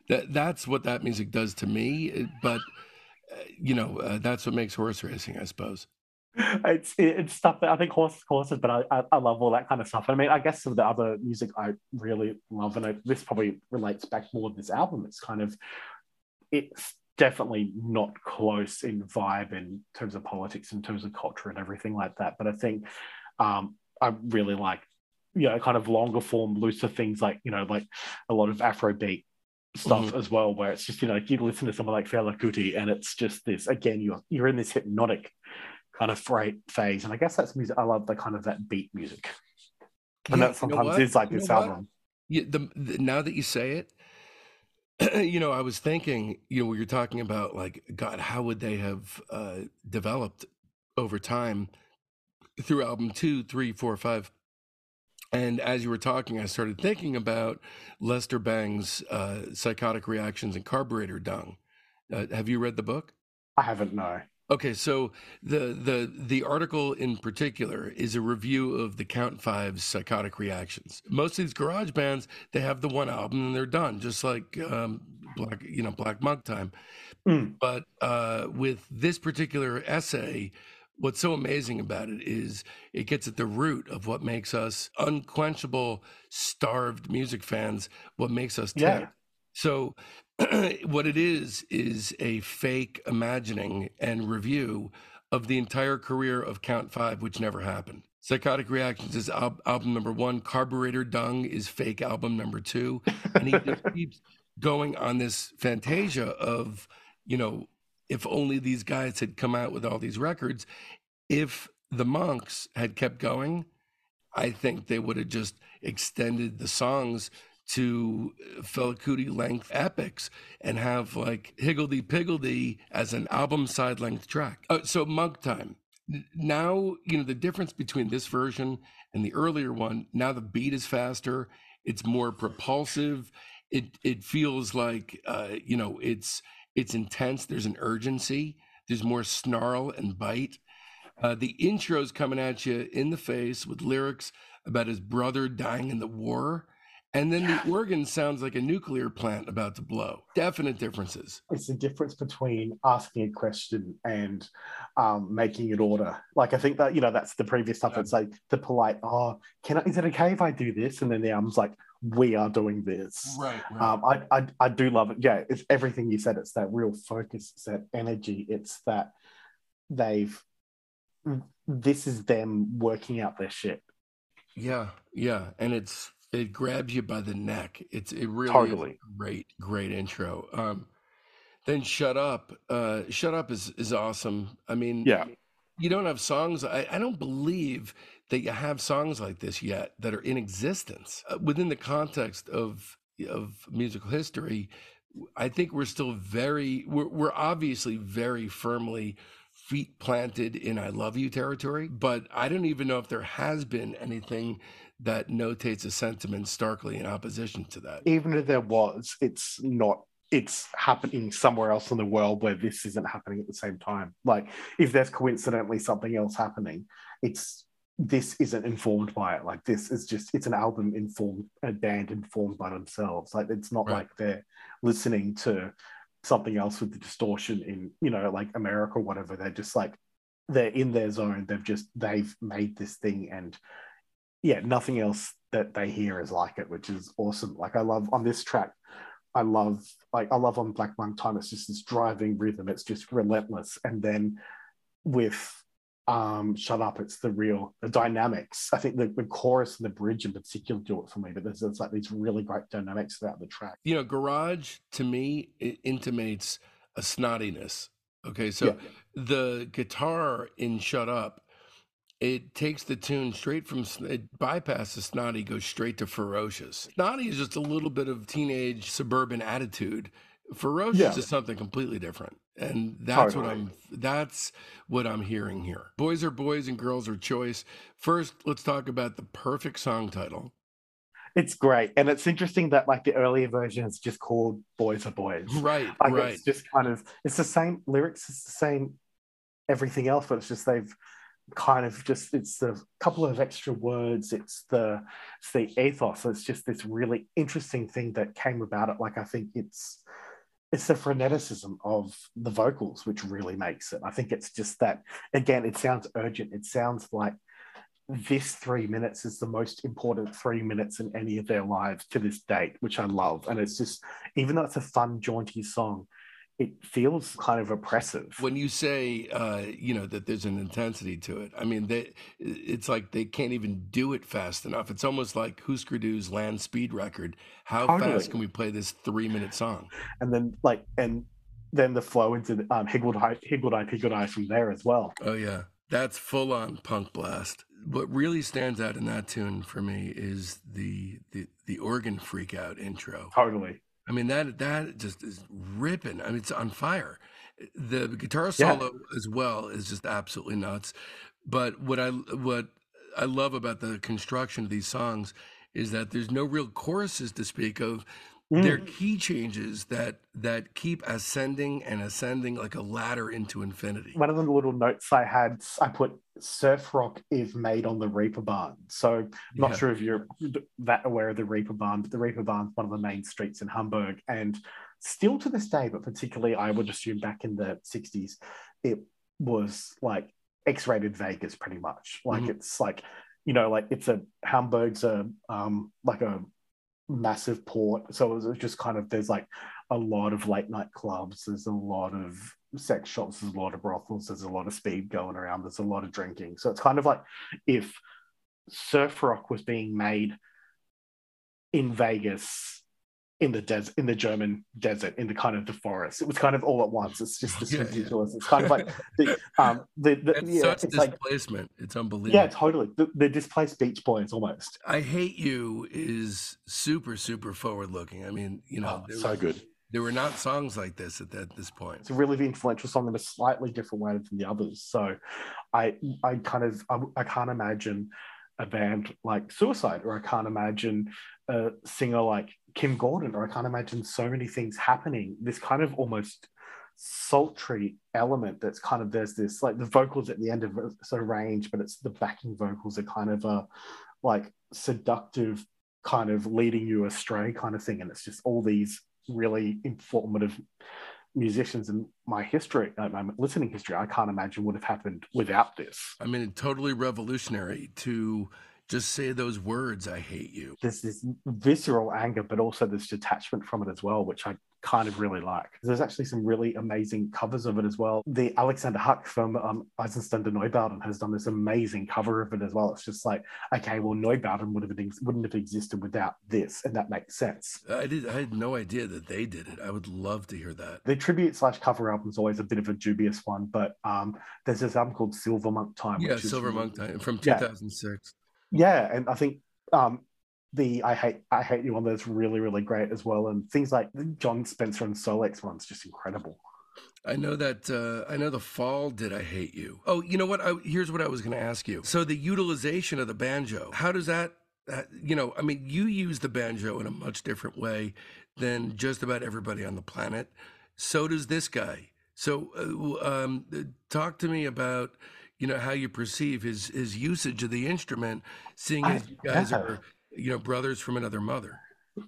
that that's what that music does to me. But uh, you know, uh, that's what makes horse racing, I suppose. It's it's stuff that I think horses, horses, but I, I, I love all that kind of stuff. I mean, I guess some of the other music I really love, and I, this probably relates back more to this album. It's kind of it's definitely not close in vibe in terms of politics, in terms of culture, and everything like that. But I think um, I really like you know kind of longer form, looser things like you know like a lot of Afrobeat stuff mm-hmm. as well, where it's just you know you listen to someone like Fela Kuti, and it's just this again you're you're in this hypnotic kind of freight phase, and I guess that's music. I love the kind of that beat music, and yeah, that sometimes you know is like you this album. Yeah, the, the, now that you say it, [CLEARS THROAT] you know, I was thinking, you know, we you're talking about like God, how would they have uh, developed over time through album two, three, four, five? And as you were talking, I started thinking about Lester Bangs' uh, Psychotic Reactions and Carburetor Dung. Uh, have you read the book? I haven't, no. Okay, so the the the article in particular is a review of the Count Five's psychotic reactions. Most of these garage bands they have the one album and they're done, just like um, Black you know Black Monk Time. Mm. But uh, with this particular essay, what's so amazing about it is it gets at the root of what makes us unquenchable, starved music fans. What makes us tick. Yeah. So [CLEARS THROAT] what it is is a fake imagining and review of the entire career of Count Five, which never happened. Psychotic Reactions is al- album number one. Carburetor Dung is fake album number two, and he just [LAUGHS] keeps going on this fantasia of, you know, if only these guys had come out with all these records. If the monks had kept going, I think they would have just extended the songs to Fela Kuti length epics and have like Higgledy Piggledy as an album side length track. Uh, so Monk Time. Now, you know, the difference between this version and the earlier one, now the beat is faster, it's more propulsive. It it feels like uh, you know, it's it's intense, there's an urgency, there's more snarl and bite. Uh, the intro's coming at you in the face with lyrics about his brother dying in the war and then the organ sounds like a nuclear plant about to blow. Definite differences. It's the difference between asking a question and um, making an order. Like I think that you know that's the previous stuff. Yeah. It's like the polite. Oh, can I? Is it okay if I do this? And then the album's like, we are doing this. Right. right. Um, I, I I do love it. Yeah, it's everything you said. It's that real focus. It's that energy. It's that they've. This is them working out their shit. Yeah, yeah, and it's it grabs you by the neck. It's it really totally. great, great intro. Um, then shut up. Uh, shut up is is awesome. I mean, yeah, you don't have songs. I, I don't believe that you have songs like this yet that are in existence uh, within the context of of musical history. I think we're still very we're, we're obviously very firmly feet planted in I love you territory, but I don't even know if there has been anything that notates a sentiment starkly in opposition to that. Even if there was, it's not it's happening somewhere else in the world where this isn't happening at the same time. Like if there's coincidentally something else happening, it's this isn't informed by it. Like this is just it's an album informed, a band informed by themselves. Like it's not right. like they're listening to something else with the distortion in you know like America or whatever. They're just like they're in their zone. They've just they've made this thing and yeah, nothing else that they hear is like it, which is awesome. Like I love on this track, I love like I love on Black Monk Time. It's just this driving rhythm. It's just relentless. And then with um Shut Up, it's the real the dynamics. I think the, the chorus and the bridge in particular do it for me. But there's, there's like these really great dynamics throughout the track. You know, Garage to me it intimates a snottiness. Okay, so yeah. the guitar in Shut Up it takes the tune straight from it bypasses snotty goes straight to ferocious snotty is just a little bit of teenage suburban attitude ferocious yeah. is something completely different and that's Totally. what i'm that's what i'm hearing here boys are boys and girls are choice first let's talk about the perfect song title It's great. And it's interesting that like the earlier version is just called Boys Are Boys. right Like right it's just kind of it's the same lyrics, it's the same everything else, but it's just they've kind of just it's the couple of extra words, it's the it's the ethos. It's just this really interesting thing that came about it. Like I think it's it's the freneticism of the vocals which really makes it. I think it's just that again, it sounds urgent. It sounds like this three minutes is the most important three minutes in any of their lives to this date, which I love. And it's just, even though it's a fun, jaunty song, it feels kind of oppressive. when you say uh, you know that there's an intensity to it i mean they it's like they can't even do it fast enough it's almost like Hüsker Dü's land speed record how Totally. fast can we play this three minute song And then, like, and then the flow into um, Higgle-Dy, Higgled Eye, Higgle-Dy from there as well. oh yeah that's full on punk blast what really stands out in that tune for me is the the, the organ freak out intro Totally. I mean that that just is ripping. I mean it's on fire. The guitar Yeah. solo as well is just absolutely nuts. But what I what I love about the construction of these songs is that there's no real choruses to speak of. They're Mm. key changes that that keep ascending and ascending like a ladder into infinity. One of the little notes I had, I put surf rock is made on the Reeperbahn. So I'm not Yeah. sure if you're that aware of the Reeperbahn, but the Reeperbahn's one of the main streets in Hamburg. And still to this day, but particularly I would assume back in the 60s, it was like X-rated Vegas pretty much. Like Mhm. it's like, you know, like it's a Hamburg's a um like a massive port. So it was just kind of there's like a lot of late night clubs, there's a lot of sex shops, there's a lot of brothels, there's a lot of speed going around, there's a lot of drinking. So it's kind of like if surf rock was being made in Vegas in the desert in the German desert in the kind of the forest. It was kind of all at once. It's just this [LAUGHS] Yeah, yeah. It's kind of like the um the, the It's yeah, such it's like displacement. it's unbelievable. yeah, totally. The, the displaced Beach Boys almost. I hate you is super super forward looking. I mean, you know, Oh, so good. there were not songs like this at that this point. It's a really influential song in a slightly different way than the others. So I I kind of I, I can't imagine a band like Suicide, or I can't imagine a singer like Kim Gordon, or I can't imagine so many things happening. This kind of almost sultry element that's kind of there's this like the vocals at the end of it's a range, but it's the backing vocals are kind of a like seductive kind of leading you astray kind of thing, and it's just all these really informative musicians in my history, uh, my listening history, I can't imagine would have happened without this. I mean, totally revolutionary to just say those words. I hate you. There's this visceral anger, but also this detachment from it as well, which I kind of really like. There's actually some really amazing covers of it as well. The Alexander Hacke from um, Einstürzende Neubauten has done this amazing cover of it as well. It's just like, okay, well, Neubauten would have been, wouldn't have existed without this, and that makes sense. I did. I had no idea that they did it. I would love to hear that. The tribute slash cover album is always a bit of a dubious one, but um, there's this album called Silver Monk Time. Yeah, Silver Monk Time from Yeah. 2006. Yeah and i think um the i hate i hate you one that's really really great as well and things like the Jon Spencer and solex one's just incredible I know that. Uh, I know the fall did. I hate you. Oh, you know what? I, here's what I was going to ask you. So the utilization of the banjo. How does that? Uh, you know, I mean, you use the banjo in a much different way than just about everybody on the planet. So does this guy. So, uh, um, talk to me about you know how you perceive his his usage of the instrument, seeing I- as you guys yeah. are you know brothers from another mother.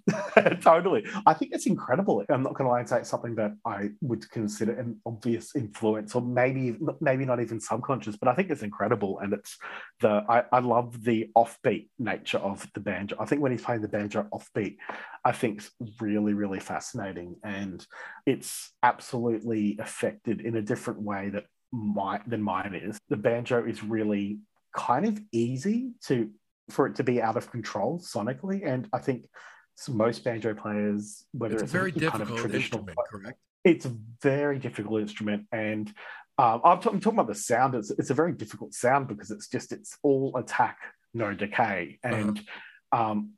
[LAUGHS] totally i think it's incredible i'm not going to lie and say it's something that i would consider an obvious influence or maybe maybe not even subconscious but i think it's incredible and it's the i, I love the offbeat nature of the banjo i think when he's playing the banjo offbeat i think it's really really fascinating and it's absolutely affected in a different way that my than mine is the banjo is really kind of easy to for it to be out of control sonically and i think most banjo players, whether It's it's, a very kind of traditional, instrument, correct? it's a very difficult instrument, and um, I'm, t- I'm talking about the sound. It's, it's a very difficult sound because it's just it's all attack, no decay, Uh-huh. and um,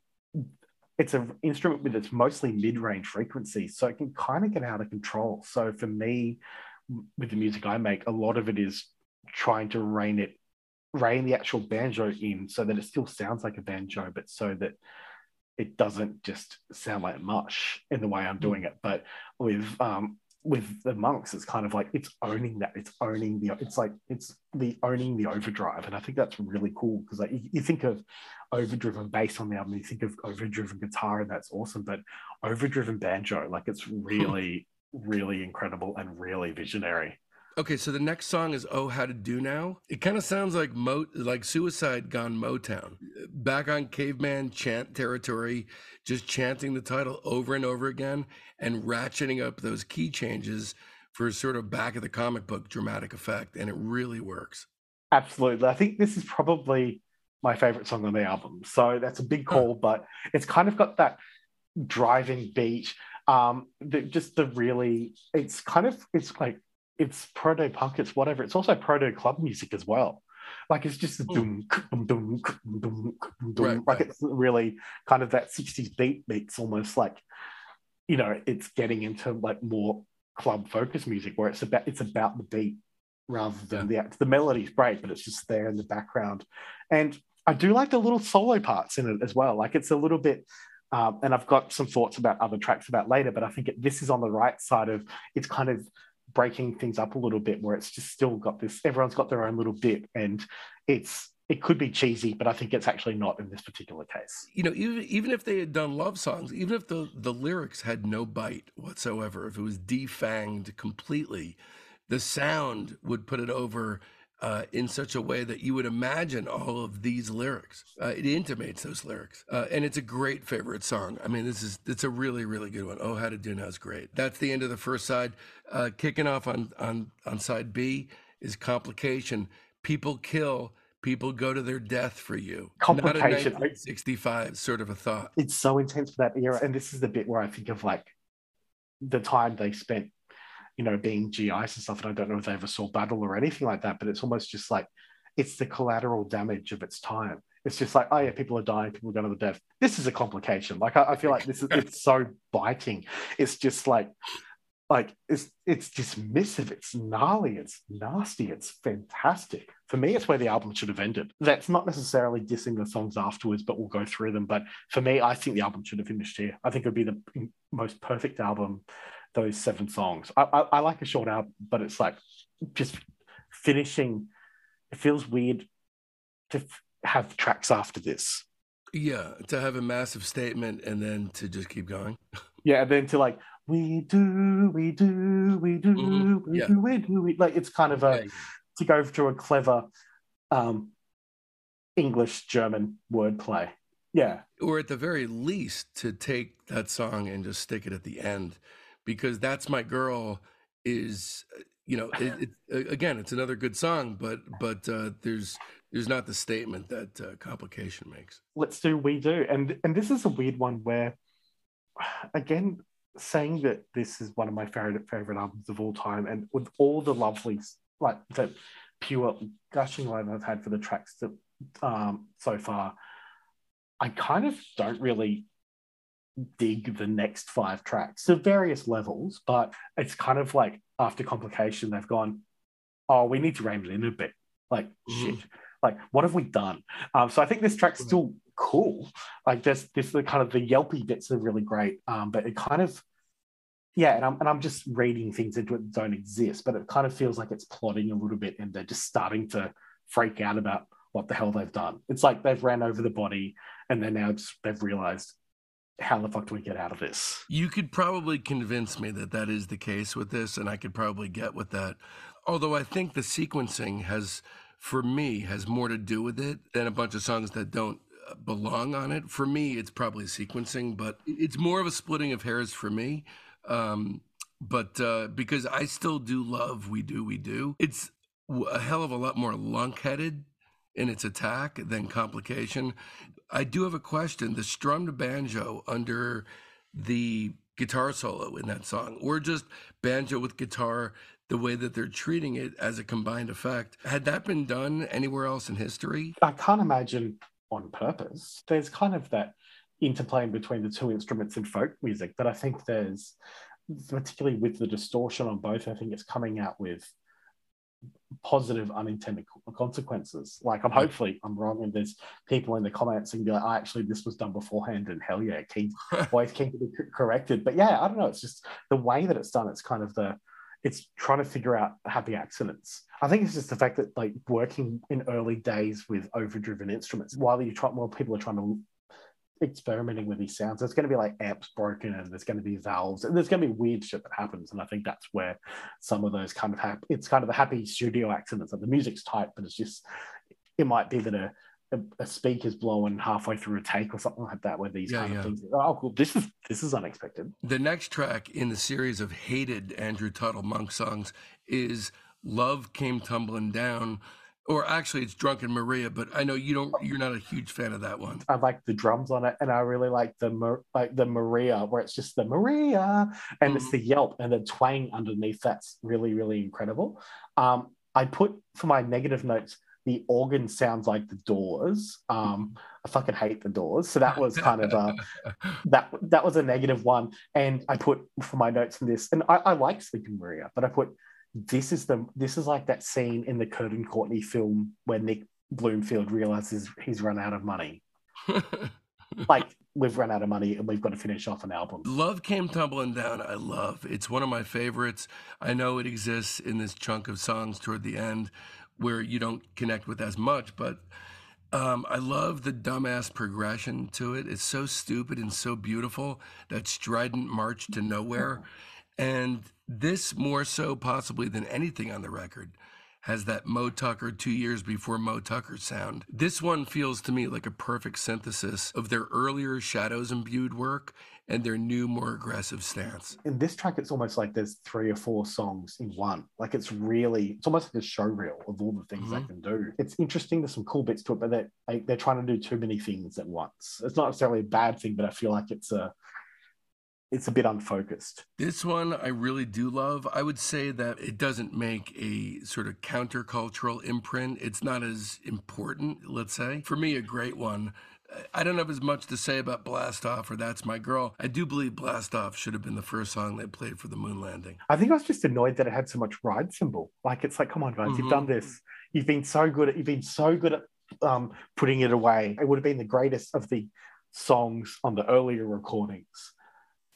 it's an instrument with its mostly mid-range frequency, so it can kind of get out of control. So for me, with the music I make, a lot of it is trying to rein it, rein the actual banjo in so that it still sounds like a banjo, but so that it doesn't just sound like mush in the way I'm doing it. But with um, with the monks, it's kind of like it's owning that. It's owning the. It's like it's the owning the overdrive, and I think that's really cool because like you, you, think of overdriven bass on the album, you think of overdriven guitar, and that's awesome. But overdriven banjo, like it's [LAUGHS] really, really incredible and really visionary. Okay, so the next song is "Oh How to Do Now." It kind of sounds like Mo, like Suicide gone Motown, back on caveman chant territory, just chanting the title over and over again and ratcheting up those key changes for sort of back of the comic book dramatic effect, and it really works. Absolutely, I think this is probably my favorite song on the album. So that's a big call, but it's kind of got that driving beat. Um, the, just the really, it's kind of, it's like it's proto punk, it's whatever. It's also proto club music as well. Like it's just the hmm. doom, doom, doom, doom, doom. Like it's really kind of that 60s beat beats almost like, you know, it's getting into like more club focus music where it's about it's about the beat rather than yeah. the the melody's great, but it's just there in the background. And I do like the little solo parts in it as well. Like it's a little bit um, and I've got some thoughts about other tracks about later, but I think it, this is on the right side of it's kind of breaking things up a little bit where it's just still got this everyone's got their own little bit and it's it could be cheesy but i think it's actually not in this particular case. You know even even if they had done love songs even if the the lyrics had no bite whatsoever if it was defanged completely the sound would put it over uh, in such a way that you would imagine all of these lyrics. Uh, it intimates those lyrics, uh, and it's a great favorite song. I mean, this is it's a really really good one. Oh, how to do now is great. That's the end of the first side. Uh, kicking off on on on side B is complication. People kill. People go to their death for you. Complication. Not 65 sort of a thought. It's so intense for that era, and this is the bit where I think of like the time they spent you know, being GIs and stuff. And I don't know if they ever saw battle or anything like that, but it's almost just like it's the collateral damage of its time. It's just like, oh yeah, people are dying, people are going to the death. This is a complication. Like I, I feel like this is it's so biting. It's just like like it's it's dismissive, it's gnarly, it's nasty, it's fantastic. For me, it's where the album should have ended. That's not necessarily dissing the songs afterwards, but we'll go through them. But for me, I think the album should have finished here. I think it would be the most perfect album those seven songs. I, I, I like a short album, but it's like just finishing. It feels weird to f- have tracks after this. Yeah, to have a massive statement and then to just keep going. [LAUGHS] yeah, and then to like we do, we do, we do, mm-hmm. we yeah. do, we do, we like it's kind of a yeah. to go through a clever um, English German wordplay. Yeah, or at the very least to take that song and just stick it at the end because that's my girl is you know it, [LAUGHS] it, again it's another good song but but uh, there's there's not the statement that uh, complication makes. Let's do we do and and this is a weird one where [SIGHS] again saying that this is one of my favorite favorite albums of all time and with all the lovely like the pure gushing love i've had for the tracks that um so far i kind of don't really dig the next five tracks to various levels, but it's kind of like after complication, they've gone, oh, we need to rein it in a bit. Like, mm. shit. Like, what have we done? Um, so I think this track's mm. still cool. Like, this, this, the kind of the yelpy bits are really great. Um, but it kind of, yeah, and I'm and I'm just reading things into it that don't exist, but it kind of feels like it's plotting a little bit, and they're just starting to freak out about what the hell they've done. It's like they've ran over the body, and they're now just, they've realized how the fuck do we get out of this? You could probably convince me that that is the case with this, and I could probably get with that. Although I think the sequencing has, for me, has more to do with it than a bunch of songs that don't uh, belong on it. For me, it's probably sequencing, but it's more of a splitting of hairs for me. Um, but uh, because I still do love We Do, We Do, it's a hell of a lot more lunkheaded in its attack than complication. I do have a question. The strummed banjo under the guitar solo in that song, or just banjo with guitar, the way that they're treating it as a combined effect, had that been done anywhere else in history? I can't imagine on purpose. There's kind of that interplay between the two instruments in folk music that I think there's particularly with the distortion on both, I think it's coming out with positive unintended consequences. Like I'm hopefully I'm wrong, and there's people in the comments and be like, oh, actually this was done beforehand, and hell yeah, keep always keep to be corrected. But yeah, I don't know. It's just the way that it's done. It's kind of the it's trying to figure out happy accidents. I think it's just the fact that like working in early days with overdriven instruments, while you try more people are trying to experimenting with these sounds. There's going to be like amps broken and there's going to be valves and there's going to be weird shit that happens. And I think that's where some of those kind of happen. It's kind of the happy studio accidents. Like the music's tight, but it's just, it might be that a, a, a speaker's blowing halfway through a take or something like that, where these yeah, kind yeah. of things. Oh, cool! This is this is unexpected. The next track in the series of hated Andrew Tuttle Monk songs is "Love Came Tumbling Down," or actually it's drunken maria but i know you don't you're not a huge fan of that one. I like the drums on it and i really like the like the maria where it's just the maria and mm. it's the yelp and the twang underneath that's really really incredible. Um i put for my negative notes the organ sounds like the doors. Um i fucking hate the doors. So that was kind of a [LAUGHS] that that was a negative one. And i put for my notes in this and i, I like sleeping maria but i put this is the this is like that scene in the Kurt and Courtney film where Nick Broomfield realizes he's run out of money. [LAUGHS] like we've run out of money and we've got to finish off an album. Love came tumbling down. I love. It's one of my favorites. I know it exists in this chunk of songs toward the end where you don't connect with as much, but um, I love the dumbass progression to it. It's so stupid and so beautiful. That strident march to nowhere. [LAUGHS] And this, more so possibly than anything on the record, has that Moe Tucker two years before Moe Tucker sound. This one feels to me like a perfect synthesis of their earlier shadows imbued work and their new, more aggressive stance. In this track, it's almost like there's three or four songs in one. Like it's really, it's almost like a show reel of all the things mm-hmm. they can do. It's interesting. There's some cool bits to it, but they're, they're trying to do too many things at once. It's not necessarily a bad thing, but I feel like it's a, it's a bit unfocused. This one I really do love. I would say that it doesn't make a sort of countercultural imprint. It's not as important, let's say. For me, a great one. I don't have as much to say about Blast Off or That's My Girl. I do believe Blast Off should have been the first song they played for the moon landing. I think I was just annoyed that it had so much ride cymbal. Like it's like, come on, guys, mm-hmm. you've done this. You've been so good at you've been so good at um, putting it away. It would have been the greatest of the songs on the earlier recordings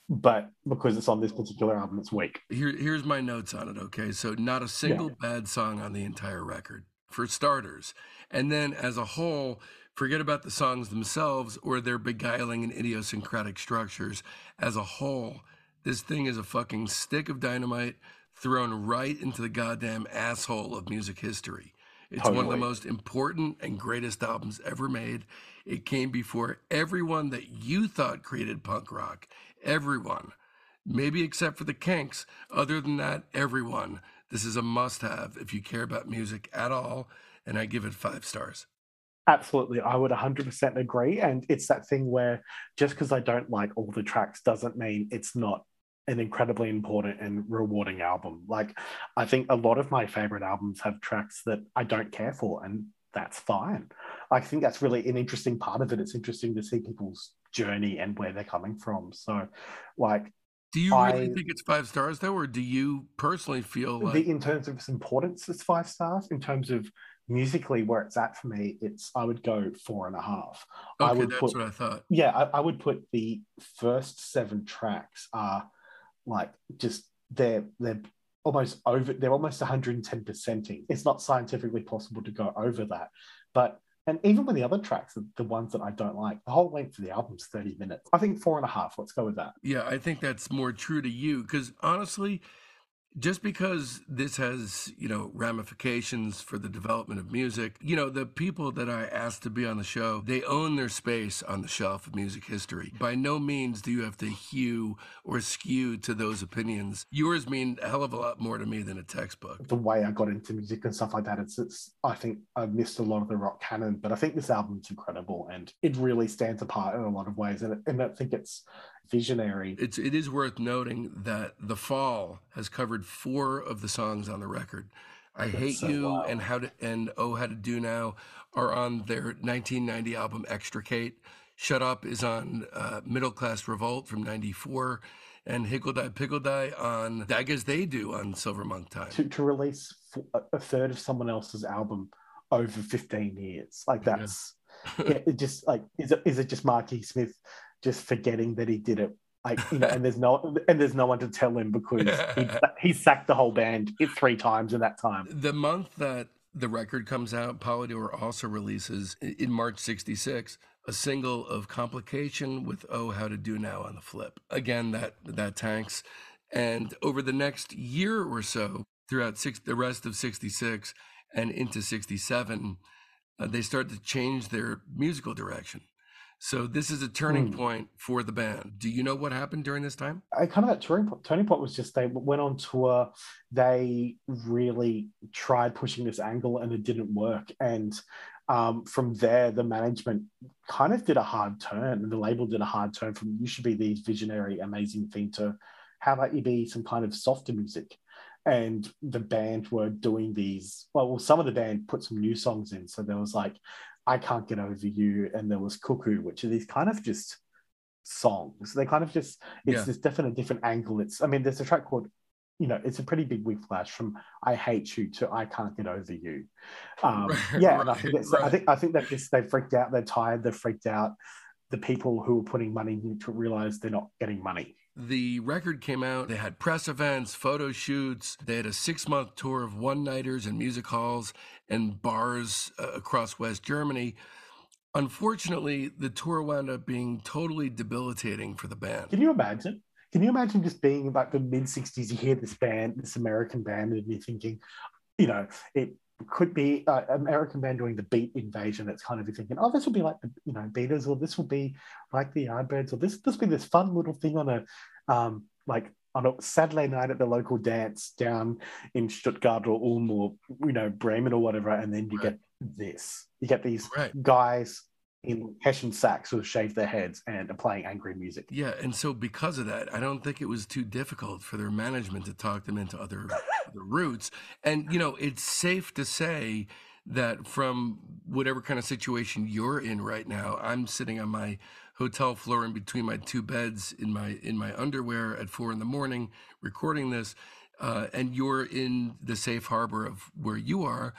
but because it's on this particular album, it's weak. Here, here's my notes on it. Okay, so not a single yeah. bad song on the entire record, for starters, and then as a whole, forget about the songs themselves or their beguiling and idiosyncratic structures. As a whole, this thing is a fucking stick of dynamite thrown right into the goddamn asshole of music history. It's totally. one of the most important and greatest albums ever made. It came before everyone that you thought created punk rock everyone, maybe except for the kinks. Other than that, everyone. This is a must have if you care about music at all, and I give it five stars. Absolutely. I would 100% agree. And it's that thing where just because I don't like all the tracks doesn't mean it's not an incredibly important and rewarding album. Like, I think a lot of my favorite albums have tracks that I don't care for, and that's fine. I think that's really an interesting part of it. It's interesting to see people's journey and where they're coming from. So, like, do you really think it's five stars though, or do you personally feel like the, in terms of its importance, it's five stars. In terms of musically where it's at for me, it's I would go four and a half. Okay, I would that's put, what I thought. Yeah, I, I would put the first seven tracks are like just they're they're almost over they're almost 110 percenting it's not scientifically possible to go over that but and even with the other tracks, the ones that I don't like, the whole length of the album's 30 minutes. I think four and a half. Let's go with that. Yeah, I think that's more true to you because honestly, just because this has you know ramifications for the development of music you know the people that i asked to be on the show they own their space on the shelf of music history. By no means do you have to hew or skew to those opinions. Yours mean a hell of a lot more to me than a textbook. The way i got into music and stuff like that it's, it's i think i've missed a lot of the rock canon but i think this album's incredible and it really stands apart in a lot of ways. And, and i think it's visionary. It's it is worth noting that The Fall has covered four of the songs on the record. I That's Hate so You wild. and How to and Oh How to Do Now are on their 1990 album Extricate. Shut Up is on uh, Middle Class Revolt from 94. and Higgle-Dy-Piggle-Dy on guess they do on Silver Monk Time. To, to release a third of someone else's album over 15 years. Like that's yeah. [LAUGHS] yeah, it just like is it is it just Marky Smith just forgetting that he did it? Like you know, [LAUGHS] and there's no and there's no one to tell him because he, [LAUGHS] he sacked the whole band three times in that time. The month that the record comes out, Polydor also releases in March '66 a single of Complication with Oh How to Do Now on the flip. Again, that that tanks. And over the next year or so, throughout six, the rest of '66 and into '67, uh, they start to change their musical direction. So this is a turning mm. point for the band. Do you know what happened during this time? I kind of that turning point, turning point was just they went on tour. They really tried pushing this angle and it didn't work. And um, from there, the management kind of did a hard turn, and the label did a hard turn from you should be the visionary, amazing thing to how about you be some kind of softer music and the band were doing these well, some of the band put some new songs in so there was like I Can't Get Over You, and there was Cuckoo, which are these kind of just songs. They kind of just, it's yeah. this definite different angle. It's, I mean, there's a track called, you know, it's a pretty big whiplash from I Hate You to I Can't Get Over You. Um, [LAUGHS] yeah, right, and I think, right. I think I think they've just, they've freaked out, they're tired, they're freaked out. The people who are putting money into it realize they're not getting money. The record came out. They had press events, photo shoots. They had a six month tour of one nighters and music halls and bars uh, across West Germany. Unfortunately, the tour wound up being totally debilitating for the band. Can you imagine? Can you imagine just being like the mid 60s? You hear this band, this American band, and you're thinking, you know, it could be uh, American band doing the beat invasion. It's kind of you thinking, oh, this will be like the you know Beatles, or this will be like the Yardbirds, or this this will be this fun little thing on a um, like on a Saturday night at the local dance down in Stuttgart or Ulm or you know Bremen or whatever, and then you right. get this. You get these right. guys in Hessian sacks who have shaved their heads and are playing angry music. Yeah, and so because of that, I don't think it was too difficult for their management to talk them into other [LAUGHS] other routes. And you know, it's safe to say that from whatever kind of situation you're in right now, I'm sitting on my hotel floor in between my two beds in my in my underwear at four in the morning recording this, uh, and you're in the safe harbor of where you are.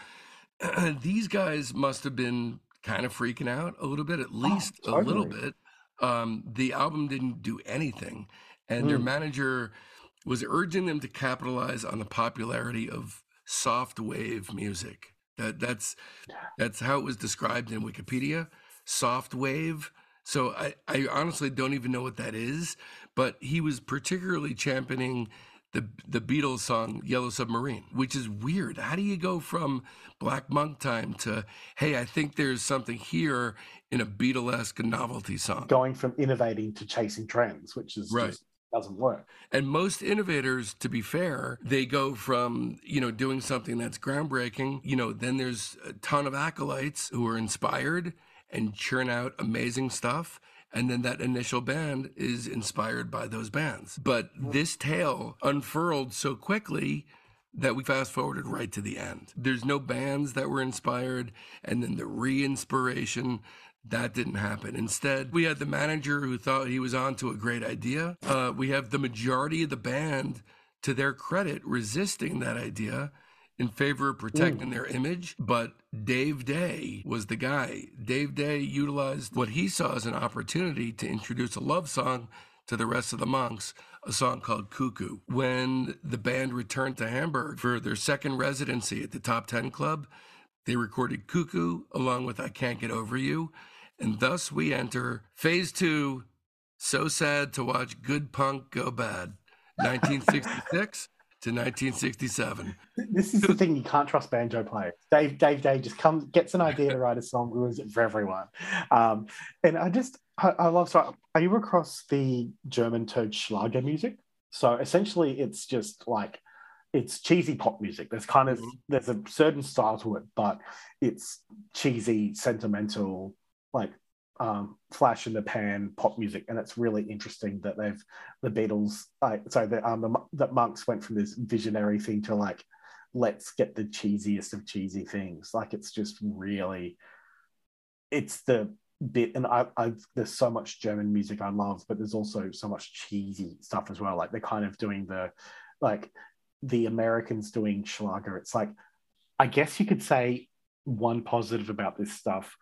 [CLEARS THROAT] These guys must have been kind of freaking out a little bit, at oh, least oh, a little bit. Um, the album didn't do anything, and mm. their manager was urging them to capitalize on the popularity of soft wave music. That that's that's how it was described in Wikipedia. Soft wave. So I, I honestly don't even know what that is, but he was particularly championing the the Beatles song Yellow Submarine, which is weird. How do you go from Black Monk time to hey, I think there's something here in a Beatlesque novelty song? Going from innovating to chasing trends, which is right. Just, doesn't work. And most innovators, to be fair, they go from, you know, doing something that's groundbreaking, you know, then there's a ton of acolytes who are inspired and churn out amazing stuff and then that initial band is inspired by those bands. But this tale unfurled so quickly that we fast forwarded right to the end. There's no bands that were inspired, and then the re inspiration. That didn't happen. Instead, we had the manager who thought he was on to a great idea. Uh, we have the majority of the band, to their credit, resisting that idea in favor of protecting mm. their image, but Dave Day was the guy. Dave Day utilized what he saw as an opportunity to introduce a love song to the rest of the monks, a song called Cuckoo. When the band returned to Hamburg for their second residency at the Top 10 Club, they recorded Cuckoo along with I Can't Get Over You. And thus we enter phase two So Sad to Watch Good Punk Go Bad, [LAUGHS] 1966 to 1967. This is the thing you can't trust banjo players. Dave Dave Dave just comes gets an idea to write a song, ruins it for everyone. Um, and I just I, I love so are you across the German Toad Schlager music? So essentially it's just like it's cheesy pop music. There's kind of mm-hmm. there's a certain style to it, but it's cheesy, sentimental, like um, flash in the pan pop music, and it's really interesting that they've the Beatles, uh, sorry, the, um, the, that monks went from this visionary thing to like, let's get the cheesiest of cheesy things. Like it's just really, it's the bit, and I, I there's so much German music I love, but there's also so much cheesy stuff as well. Like they're kind of doing the, like the Americans doing Schlager. It's like, I guess you could say one positive about this stuff.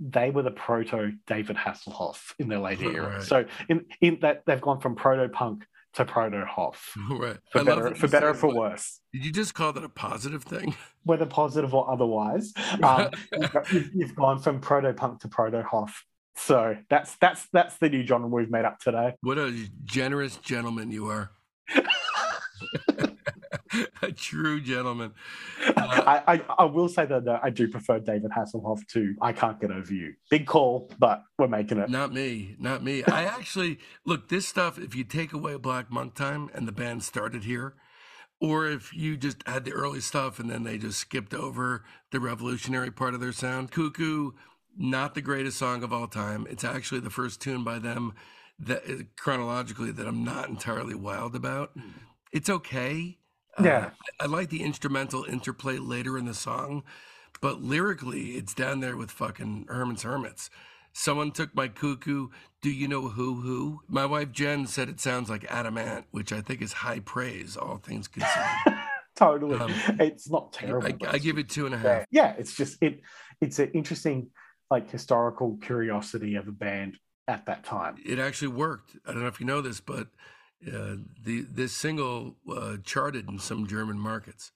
They were the proto David Hasselhoff in their later era. So in in that they've gone from proto punk to proto Hoff. [LAUGHS] Right. For I better, for better or for worse. Did you just call that a positive thing? [LAUGHS] whether positive or otherwise. Um, [LAUGHS] you've, you've gone from proto punk to proto Hoff. So that's that's that's the new genre we've made up today. What a generous gentleman you are. [LAUGHS] a true gentleman. Uh, I, I I will say that uh, I do prefer David Hasselhoff to I Can't Get Over You. Big call, but we're making it. Not me, not me. I actually look this stuff. If you take away Black Monk Time and the band started here, or if you just had the early stuff and then they just skipped over the revolutionary part of their sound, Cuckoo, not the greatest song of all time. It's actually the first tune by them that chronologically that I'm not entirely wild about. It's okay. Uh, Yeah. I, I like the instrumental interplay later in the song, but lyrically, it's down there with fucking Herman's Hermits. Someone took my cuckoo. Do you know who who? My wife Jen said it sounds like Adam Ant, which I think is high praise, all things considered. [LAUGHS] Totally, Um, it's not terrible. I, but I give it two and a half. yeah, yeah, it's just it. It's an interesting, like historical curiosity of a band at that time. It actually worked. I don't know if you know this, but uh, the this single uh, charted in some German markets.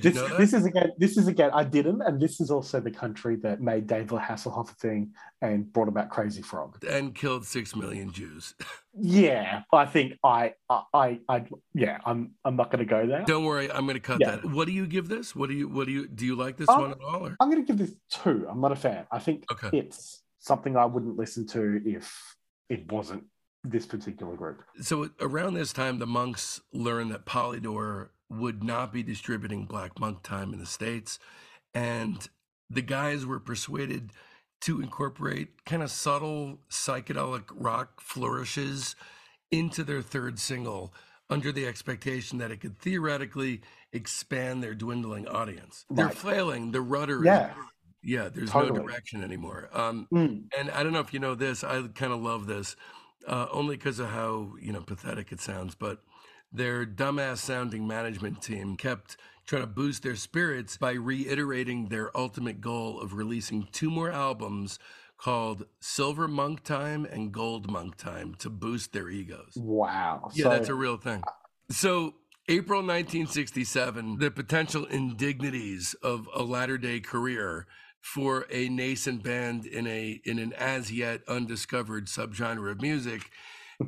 This, this is again. This is again. I didn't, and this is also the country that made David Hasselhoff a thing and brought about Crazy Frog. and killed six million Jews. [LAUGHS] Yeah, I think I, I, I, I yeah, I'm, I'm not going to go there. Don't worry, I'm going to cut Yeah. that. What do you give this? What do you what do you do you like this Um, one at all? Or? I'm going to give this two. I'm not a fan. I think Okay. it's something I wouldn't listen to if it wasn't this particular group. So around this time, the monks learned that Polydor would not be distributing Black Monk Time in the states, and the guys were persuaded to incorporate kind of subtle psychedelic rock flourishes into their third single, under the expectation that it could theoretically expand their dwindling audience. They're Right. flailing. The rudder. Yeah. Is, yeah. There's Totally. no direction anymore. Um, Mm, and I don't know if you know this. I kind of love this, uh, only because of how you know pathetic it sounds. But their dumbass sounding management team kept trying to boost their spirits by reiterating their ultimate goal of releasing two more albums called Silver Monk Time and Gold Monk Time to boost their egos. wow. Yeah, So- that's a real thing. So, April 1967, the potential indignities of a latter day career for a nascent band in a in an as yet undiscovered subgenre of music,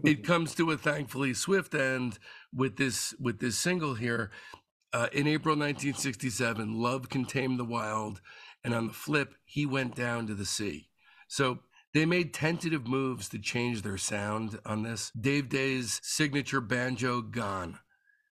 it [LAUGHS] comes to a thankfully swift end with this with this single here. Uh, in April 1967, Love Can Tame the Wild, and on the flip, He Went Down to the Sea. So they made tentative moves to change their sound on this. Dave Day's signature banjo gone.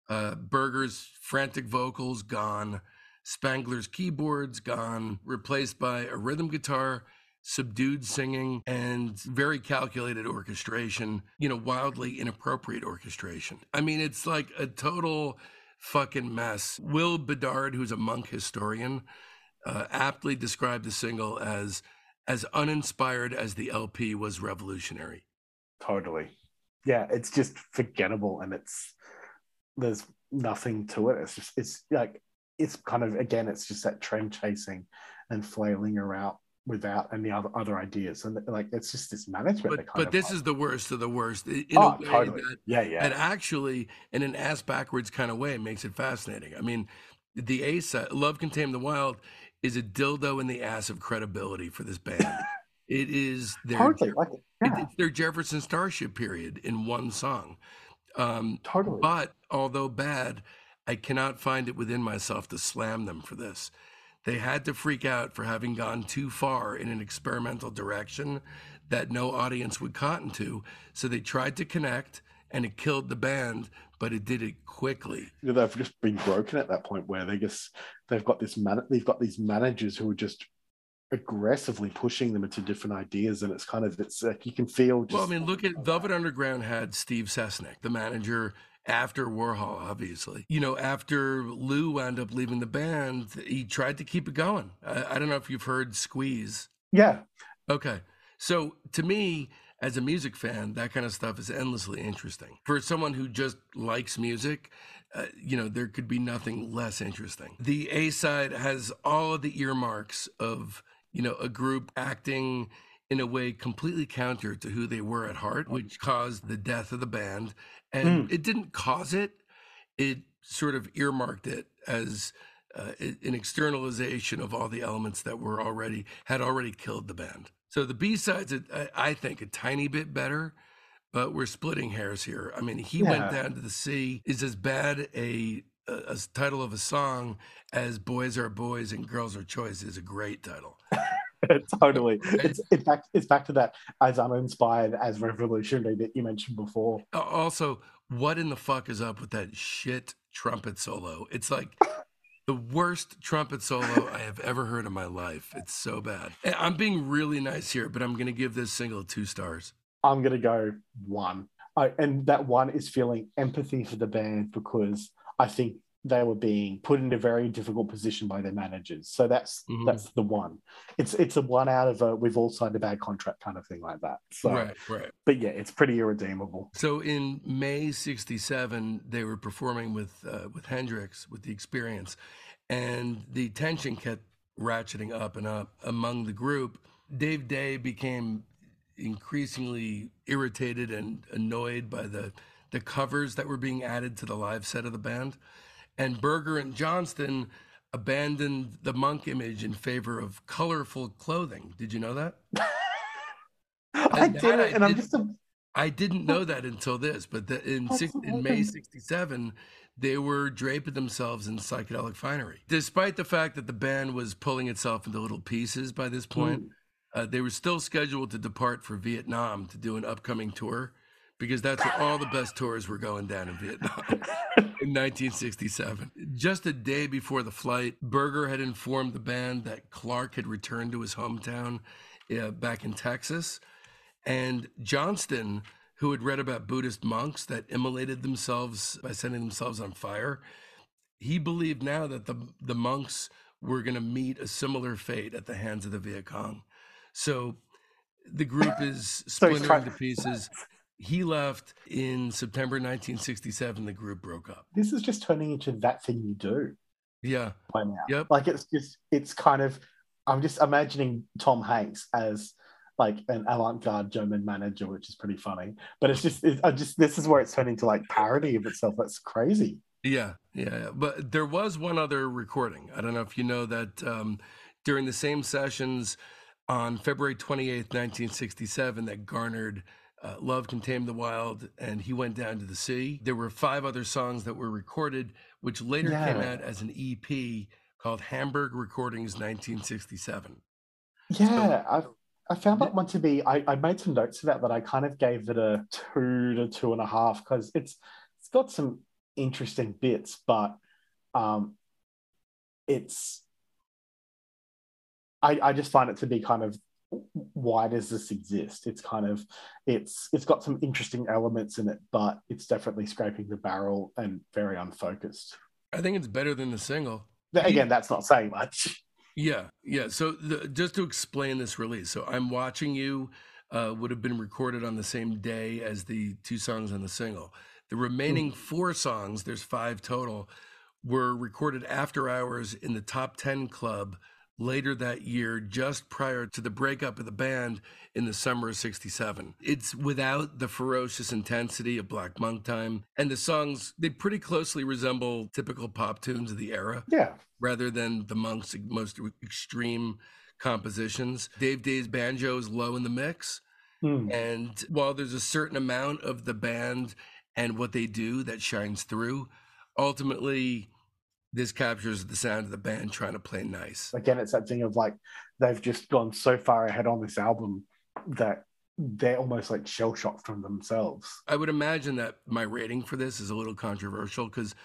Uh, Burger's frantic vocals gone. Spangler's keyboards gone, replaced by a rhythm guitar, subdued singing, and very calculated orchestration, you know, wildly inappropriate orchestration. I mean, it's like a total fucking mess. Will Bedard, who's a monk historian, uh, aptly described the single as as uninspired as the LP was revolutionary. Totally. Yeah, it's just forgettable and it's there's nothing to it. It's just it's like it's kind of again, it's just that trend chasing and flailing around without any other other ideas. And like it's just this management But but this like- is the worst of the worst. In oh a way totally. that yeah, yeah. that actually, in an ass backwards kind of way, makes it fascinating. I mean, the A side, "Love Can Tame the Wild," is a dildo in the ass of credibility for this band. [LAUGHS] it is their totally. Like it- yeah, it's their Jefferson Starship period in one song. Um, totally. But although bad, I cannot find it within myself to slam them for this. They had to freak out for having gone too far in an experimental direction that no audience would cotton to. So they tried to connect and it killed the band, but it did it quickly. You know, they've just been broken at that point where they just they've got this man they've got these managers who are just aggressively pushing them into different ideas and it's kind of it's like you can feel just Well, I mean, look at Velvet Underground had Steve Sesnick, the manager after Warhol, obviously. You know, after Lou wound up leaving the band, he tried to keep it going. I, I don't know if you've heard Squeeze. Yeah, Okay. So to me, as a music fan, that kind of stuff is endlessly interesting. For someone who just likes music, uh, you know, there could be nothing less interesting. The A side has all of the earmarks of, you know, a group acting in a way completely counter to who they were at heart, which caused the death of the band. And it didn't cause it, it sort of earmarked it as uh, an externalization of all the elements that were already had already killed the band. So the B sides, I I think, a tiny bit better, but we're splitting hairs here. I mean, he went down to the sea is as bad a title of a song as "Boys Are Boys and Girls Are Choice" is a great title. [LAUGHS] totally. It's in fact it's back to that as uninspired as revolutionary that you mentioned before. Also, what in the fuck is up with that shit trumpet solo? It's like [LAUGHS] the worst trumpet solo I have ever heard in my life. It's so bad. I'm being really nice here, but I'm going to give this single two stars. I'm gonna go one. I, and that one is feeling empathy for the band because I think they were being put in a very difficult position by their managers. So that's Mhm. that's the one. It's it's a one out of a we've all signed a bad contract kind of thing like that. So Right, right. but yeah, it's pretty irredeemable. So in May '67, they were performing with uh, with Hendrix with the Experience, and the tension kept ratcheting up and up among the group. Dave Day became increasingly irritated and annoyed by the the covers that were being added to the live set of the band, and Burger and Johnston abandoned the monk image in favor of colorful clothing. Did you know that? [LAUGHS] I did I it, and I'm just a, I didn't know that until this, but the, in six, in May '67, they were draping themselves in psychedelic finery. Despite the fact that the band was pulling itself into little pieces by this point, uh, they were still scheduled to depart for Vietnam to do an upcoming tour, because that's where all the best tours were going down in Vietnam [LAUGHS] in 1967. Just a day before the flight, Burger had informed the band that Clark had returned to his hometown uh, back in Texas. And Johnston, who had read about Buddhist monks that immolated themselves by setting themselves on fire, he believed now that the, the monks were going to meet a similar fate at the hands of the Viet Cong. So the group is [LAUGHS] splintering trying- to pieces. [LAUGHS] He left in September 1967. The group broke up. this is just turning into that thing you do Yeah. by now. Yep. Like it's just it's kind of I'm just imagining Tom Hanks as like an avant-garde German manager, which is pretty funny. But it's just it's, I just this is where it's turning to like parody of itself. That's crazy. Yeah, yeah, yeah. But there was one other recording. I don't know if you know that um, during the same sessions on February 28th, 1967, that garnered uh, Love Can Tame the Wild and He Went Down to the Sea. There were five other songs that were recorded, which later came out as an EP called Hamburg Recordings 1967. Yeah, I I found that one to be. I, I made some notes about that, but I kind of gave it a two to two and a half because it's it's got some interesting bits, but um, it's I I just find it to be kind of why does this exist? It's kind of it's it's got some interesting elements in it, but it's definitely scraping the barrel and very unfocused. I think it's better than the single. Again, that's not saying much. Yeah, yeah. So the, just to explain this release, so I'm watching you uh, would have been recorded on the same day as the two songs on the single. The remaining four songs, there's five total, were recorded after hours in the top ten club later that year, just prior to the breakup of the band in the summer of '67. It's without the ferocious intensity of Black Monk Time, and the songs they pretty closely resemble typical pop tunes of the era Yeah, rather than the monk's most extreme compositions. Dave Day's banjo is low in the mix. Hmm. And while there's a certain amount of the band and what they do that shines through, ultimately, this captures the sound of the band trying to play nice. again, it's that thing of like they've just gone so far ahead on this album that they're almost like shell shocked from themselves. I would imagine that my rating for this is a little controversial because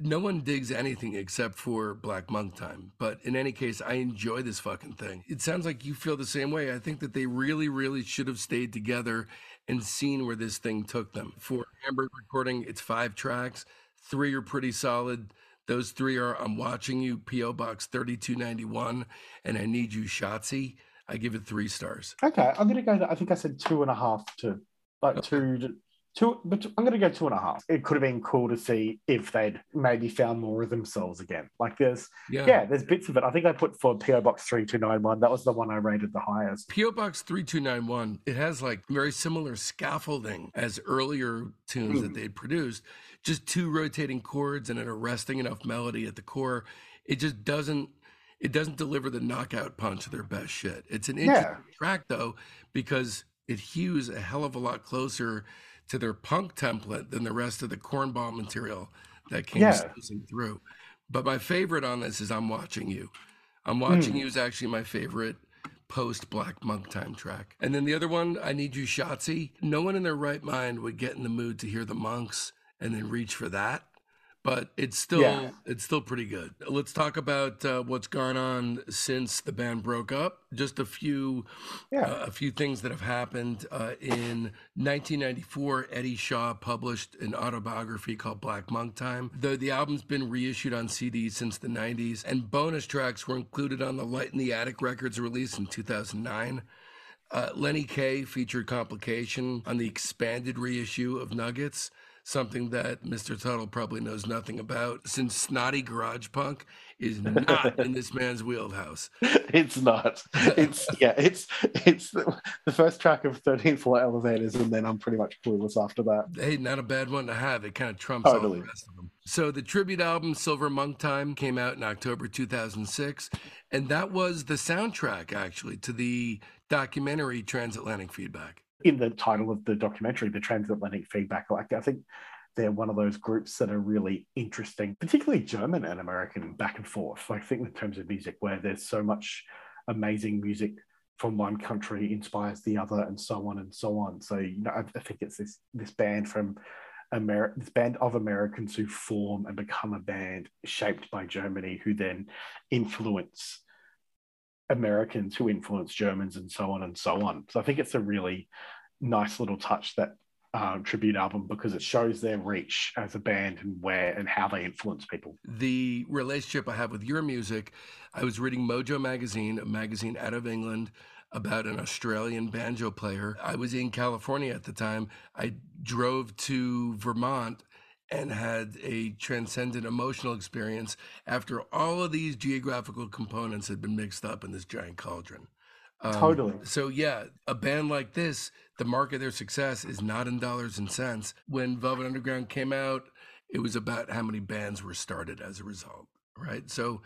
no one digs anything except for Black Monk Time. But in any case, I enjoy this fucking thing. It sounds like you feel the same way. I think that they really, really should have stayed together and seen where this thing took them. For Hamburg recording, it's five tracks. Three are pretty solid. Those three are I'm Watching You, P.O. Box 3291, and I Need You, Shotzi. I give it three stars. Okay, I'm gonna go. To, I think I said two and a half to like okay. two two, but I'm going to go two and a half. It could have been cool to see if they'd maybe found more of themselves again. Like there's, yeah, yeah there's bits of it. I think I put for PO Box three two nine one. That was the one I rated the highest. PO Box three two nine one. It has like very similar scaffolding as earlier tunes mm. that they'd produced. Just two rotating chords and an arresting enough melody at the core. It just doesn't. It doesn't deliver the knockout punch of their best shit. It's an interesting yeah. track though because it hews a hell of a lot closer to their punk template than the rest of the cornball material that came yeah. through. But my favorite on this is I'm Watching You. I'm Watching mm. You is actually my favorite post Black Monk Time track. And then the other one, I Need You Shotzi. No one in their right mind would get in the mood to hear the monks and then reach for that but it's still yeah. it's still pretty good. Let's talk about uh, what's gone on since the band broke up. Just a few yeah. uh, a few things that have happened. Uh, in 1994, Eddie Shaw published an autobiography called Black Monk Time. The the album's been reissued on CD since the 90s, and bonus tracks were included on the Light in the Attic Records release in 2009. Uh, Lenny Kaye featured Complication on the expanded reissue of Nuggets something that Mr. Tuttle probably knows nothing about, since snotty garage punk is [LAUGHS] not in this man's wheelhouse. [LAUGHS] It's not. It's yeah. It's it's the, the first track of 13th floor elevators, and then I'm pretty much clueless after that. Hey, not a bad one to have. It kind of trumps totally. all the rest of them. So the tribute album Silver Monk Time came out in October 2006, and that was the soundtrack actually to the documentary Transatlantic Feedback in the title of the documentary, the transatlantic feedback. Like I think they're one of those groups that are really interesting, particularly German and American back and forth. I think in terms of music, where there's so much amazing music from one country inspires the other, and so on and so on. So you know, I, I think it's this this band from America, this band of Americans who form and become a band shaped by Germany, who then influence Americans who influence Germans and so on and so on. So I think it's a really nice little touch that uh, tribute album because it shows their reach as a band and where and how they influence people. The relationship I have with your music, I was reading Mojo magazine, a magazine out of England about an Australian banjo player. I was in California at the time. I drove to Vermont and had a transcendent emotional experience after all of these geographical components had been mixed up in this giant cauldron. Um, totally. So yeah, a band like this, the mark of their success is not in dollars and cents. When Velvet Underground came out, it was about how many bands were started as a result, right? So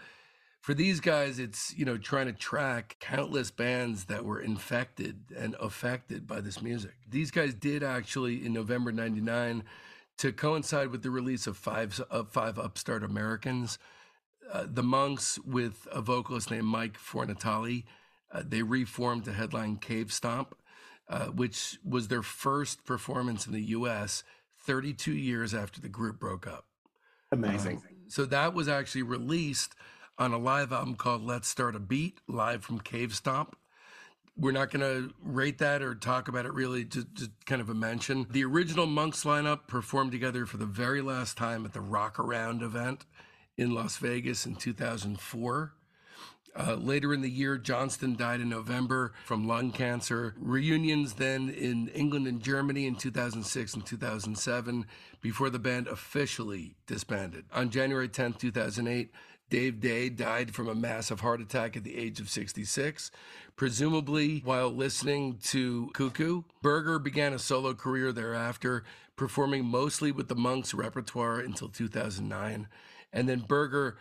for these guys, it's you know trying to track countless bands that were infected and affected by this music. These guys did actually in November '99 to coincide with the release of five of five upstart Americans. Uh, the Monks, with a vocalist named Mike Fornatale, uh, they reformed to headline Cavestomp, uh, which was their first performance in the U.S. 32 years after the group broke up. Amazing. Um, so that was actually released on a live album called Let's Start a Beat, live from Cavestomp we're not going to rate that or talk about it really, just, just, kind of a mention. The original Monks lineup performed together for the very last time at the Rock Around event in Las Vegas in 2004. Uh, later in the year, Johnston died in November from lung cancer. Reunions then in England and Germany in 2006 and 2007 before the band officially disbanded. On January 10, 2008, Dave Day died from a massive heart attack at the age of 66, presumably while listening to Cuckoo. Burger began a solo career thereafter, performing mostly with the Monks repertoire until 2009. And then Burger,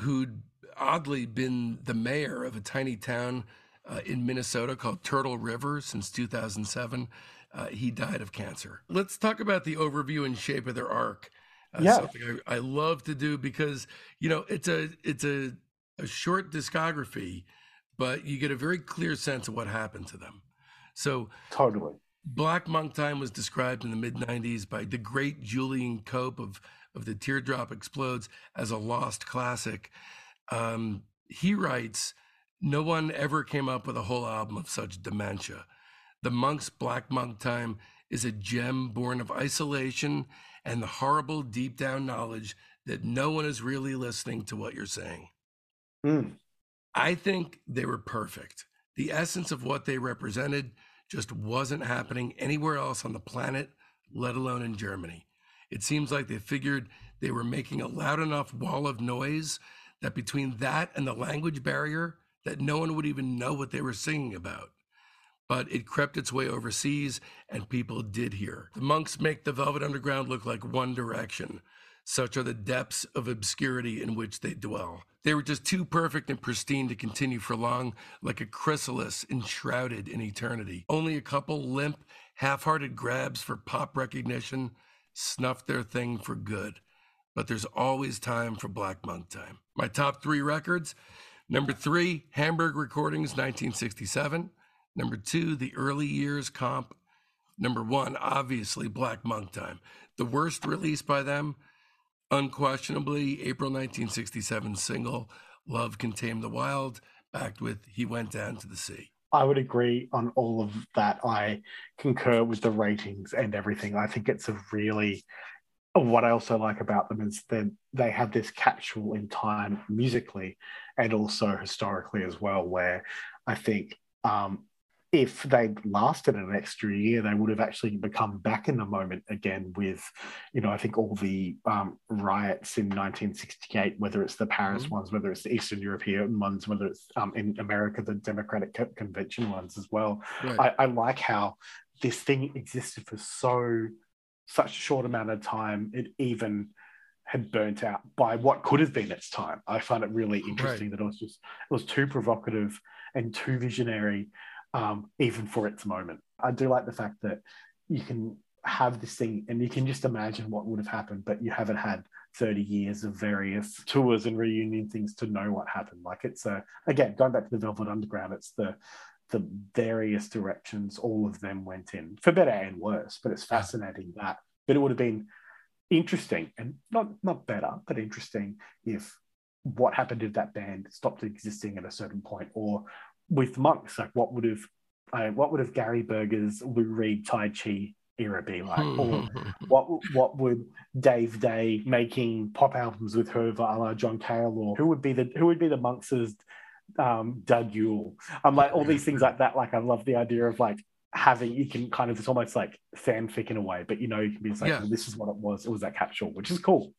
who'd oddly been the mayor of a tiny town uh, in Minnesota called Turtle River since 2007, uh, he died of cancer. Let's talk about the overview and shape of their arc. Uh, yeah. something I, I, love to do because you know it's a it's a, a short discography, but you get a very clear sense of what happened to them. So totally, Black Monk Time was described in the mid '90s by the great Julian Cope of of the Teardrop Explodes as a lost classic. Um, he writes, "No one ever came up with a whole album of such dementia. The Monks' Black Monk Time." Is a gem born of isolation and the horrible deep down knowledge that no one is really listening to what you're saying. Mm. I think they were perfect. The essence of what they represented just wasn't happening anywhere else on the planet, let alone in Germany. It seems like they figured they were making a loud enough wall of noise that between that and the language barrier, that no one would even know what they were singing about. But it crept its way overseas, and people did hear. The monks make the Velvet Underground look like One Direction. Such are the depths of obscurity in which they dwell. They were just too perfect and pristine to continue for long, like a chrysalis enshrouded in eternity. Only a couple limp, half hearted grabs for pop recognition snuffed their thing for good. But there's always time for Black Monk time. My top three records number three, Hamburg Recordings, 1967. Number two, The Early Years Comp. Number one, obviously, Black Monk Time. The worst release by them, unquestionably, April 1967 single, Love Can Tame the Wild, backed with He Went Down to the Sea. I would agree on all of that. I concur with the ratings and everything. I think it's a really what I also like about them is that they have this capsule in time musically and also historically as well, where I think um, if they'd lasted an extra year, they would have actually become back in the moment again with, you know, I think all the um, riots in 1968, whether it's the Paris mm-hmm. ones, whether it's the Eastern European ones, whether it's um, in America, the Democratic Convention ones as well. Right. I, I like how this thing existed for so such a short amount of time, it even had burnt out by what could have been its time. I find it really interesting right. that it was just it was too provocative and too visionary, um, even for its moment. I do like the fact that you can have this thing and you can just imagine what would have happened, but you haven't had 30 years of various tours and reunion things to know what happened. Like it's a again going back to the Velvet Underground, it's the the various directions all of them went in, for better and worse. But it's fascinating that. But it would have been interesting and not not better, but interesting if what happened if that band stopped existing at a certain point, or with monks, like what would have uh, what would have Gary Burger's Lou Reed Tai Chi era be like? or what what would Dave Day making pop albums with her, a la John Cale, or who would be the who would be the monks' um, Doug Yule. I'm like all these things like that. Like I love the idea of like having you can kind of it's almost like fanfic in a way, but you know you can be like yeah. well, this is what it was. It was that capsule, which is cool.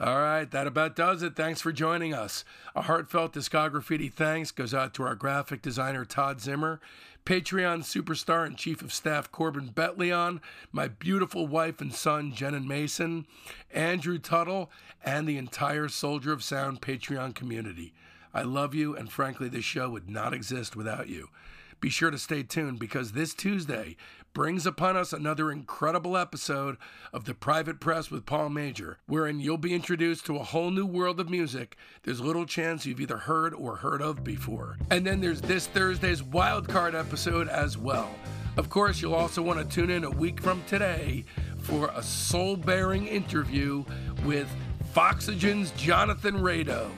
All right, that about does it. Thanks for joining us. A heartfelt discography thanks goes out to our graphic designer Todd Zimmer, Patreon superstar and chief of staff Corbin Betleon, my beautiful wife and son Jen and Mason, Andrew Tuttle, and the entire Soldier of Sound Patreon community. I love you, and frankly, this show would not exist without you. Be sure to stay tuned because this Tuesday brings upon us another incredible episode of The Private Press with Paul Major, wherein you'll be introduced to a whole new world of music there's little chance you've either heard or heard of before. And then there's this Thursday's wildcard episode as well. Of course, you'll also want to tune in a week from today for a soul bearing interview with Foxygen's Jonathan Rado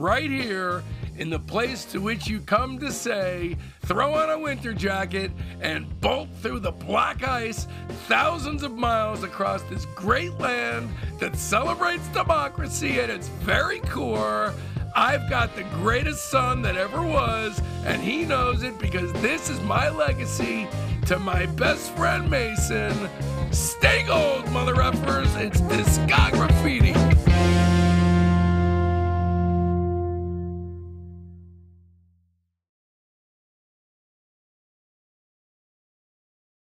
right here in the place to which you come to say, throw on a winter jacket and bolt through the black ice thousands of miles across this great land that celebrates democracy at its very core. I've got the greatest son that ever was, and he knows it because this is my legacy to my best friend Mason. Stay gold, mother effers. It's Discography.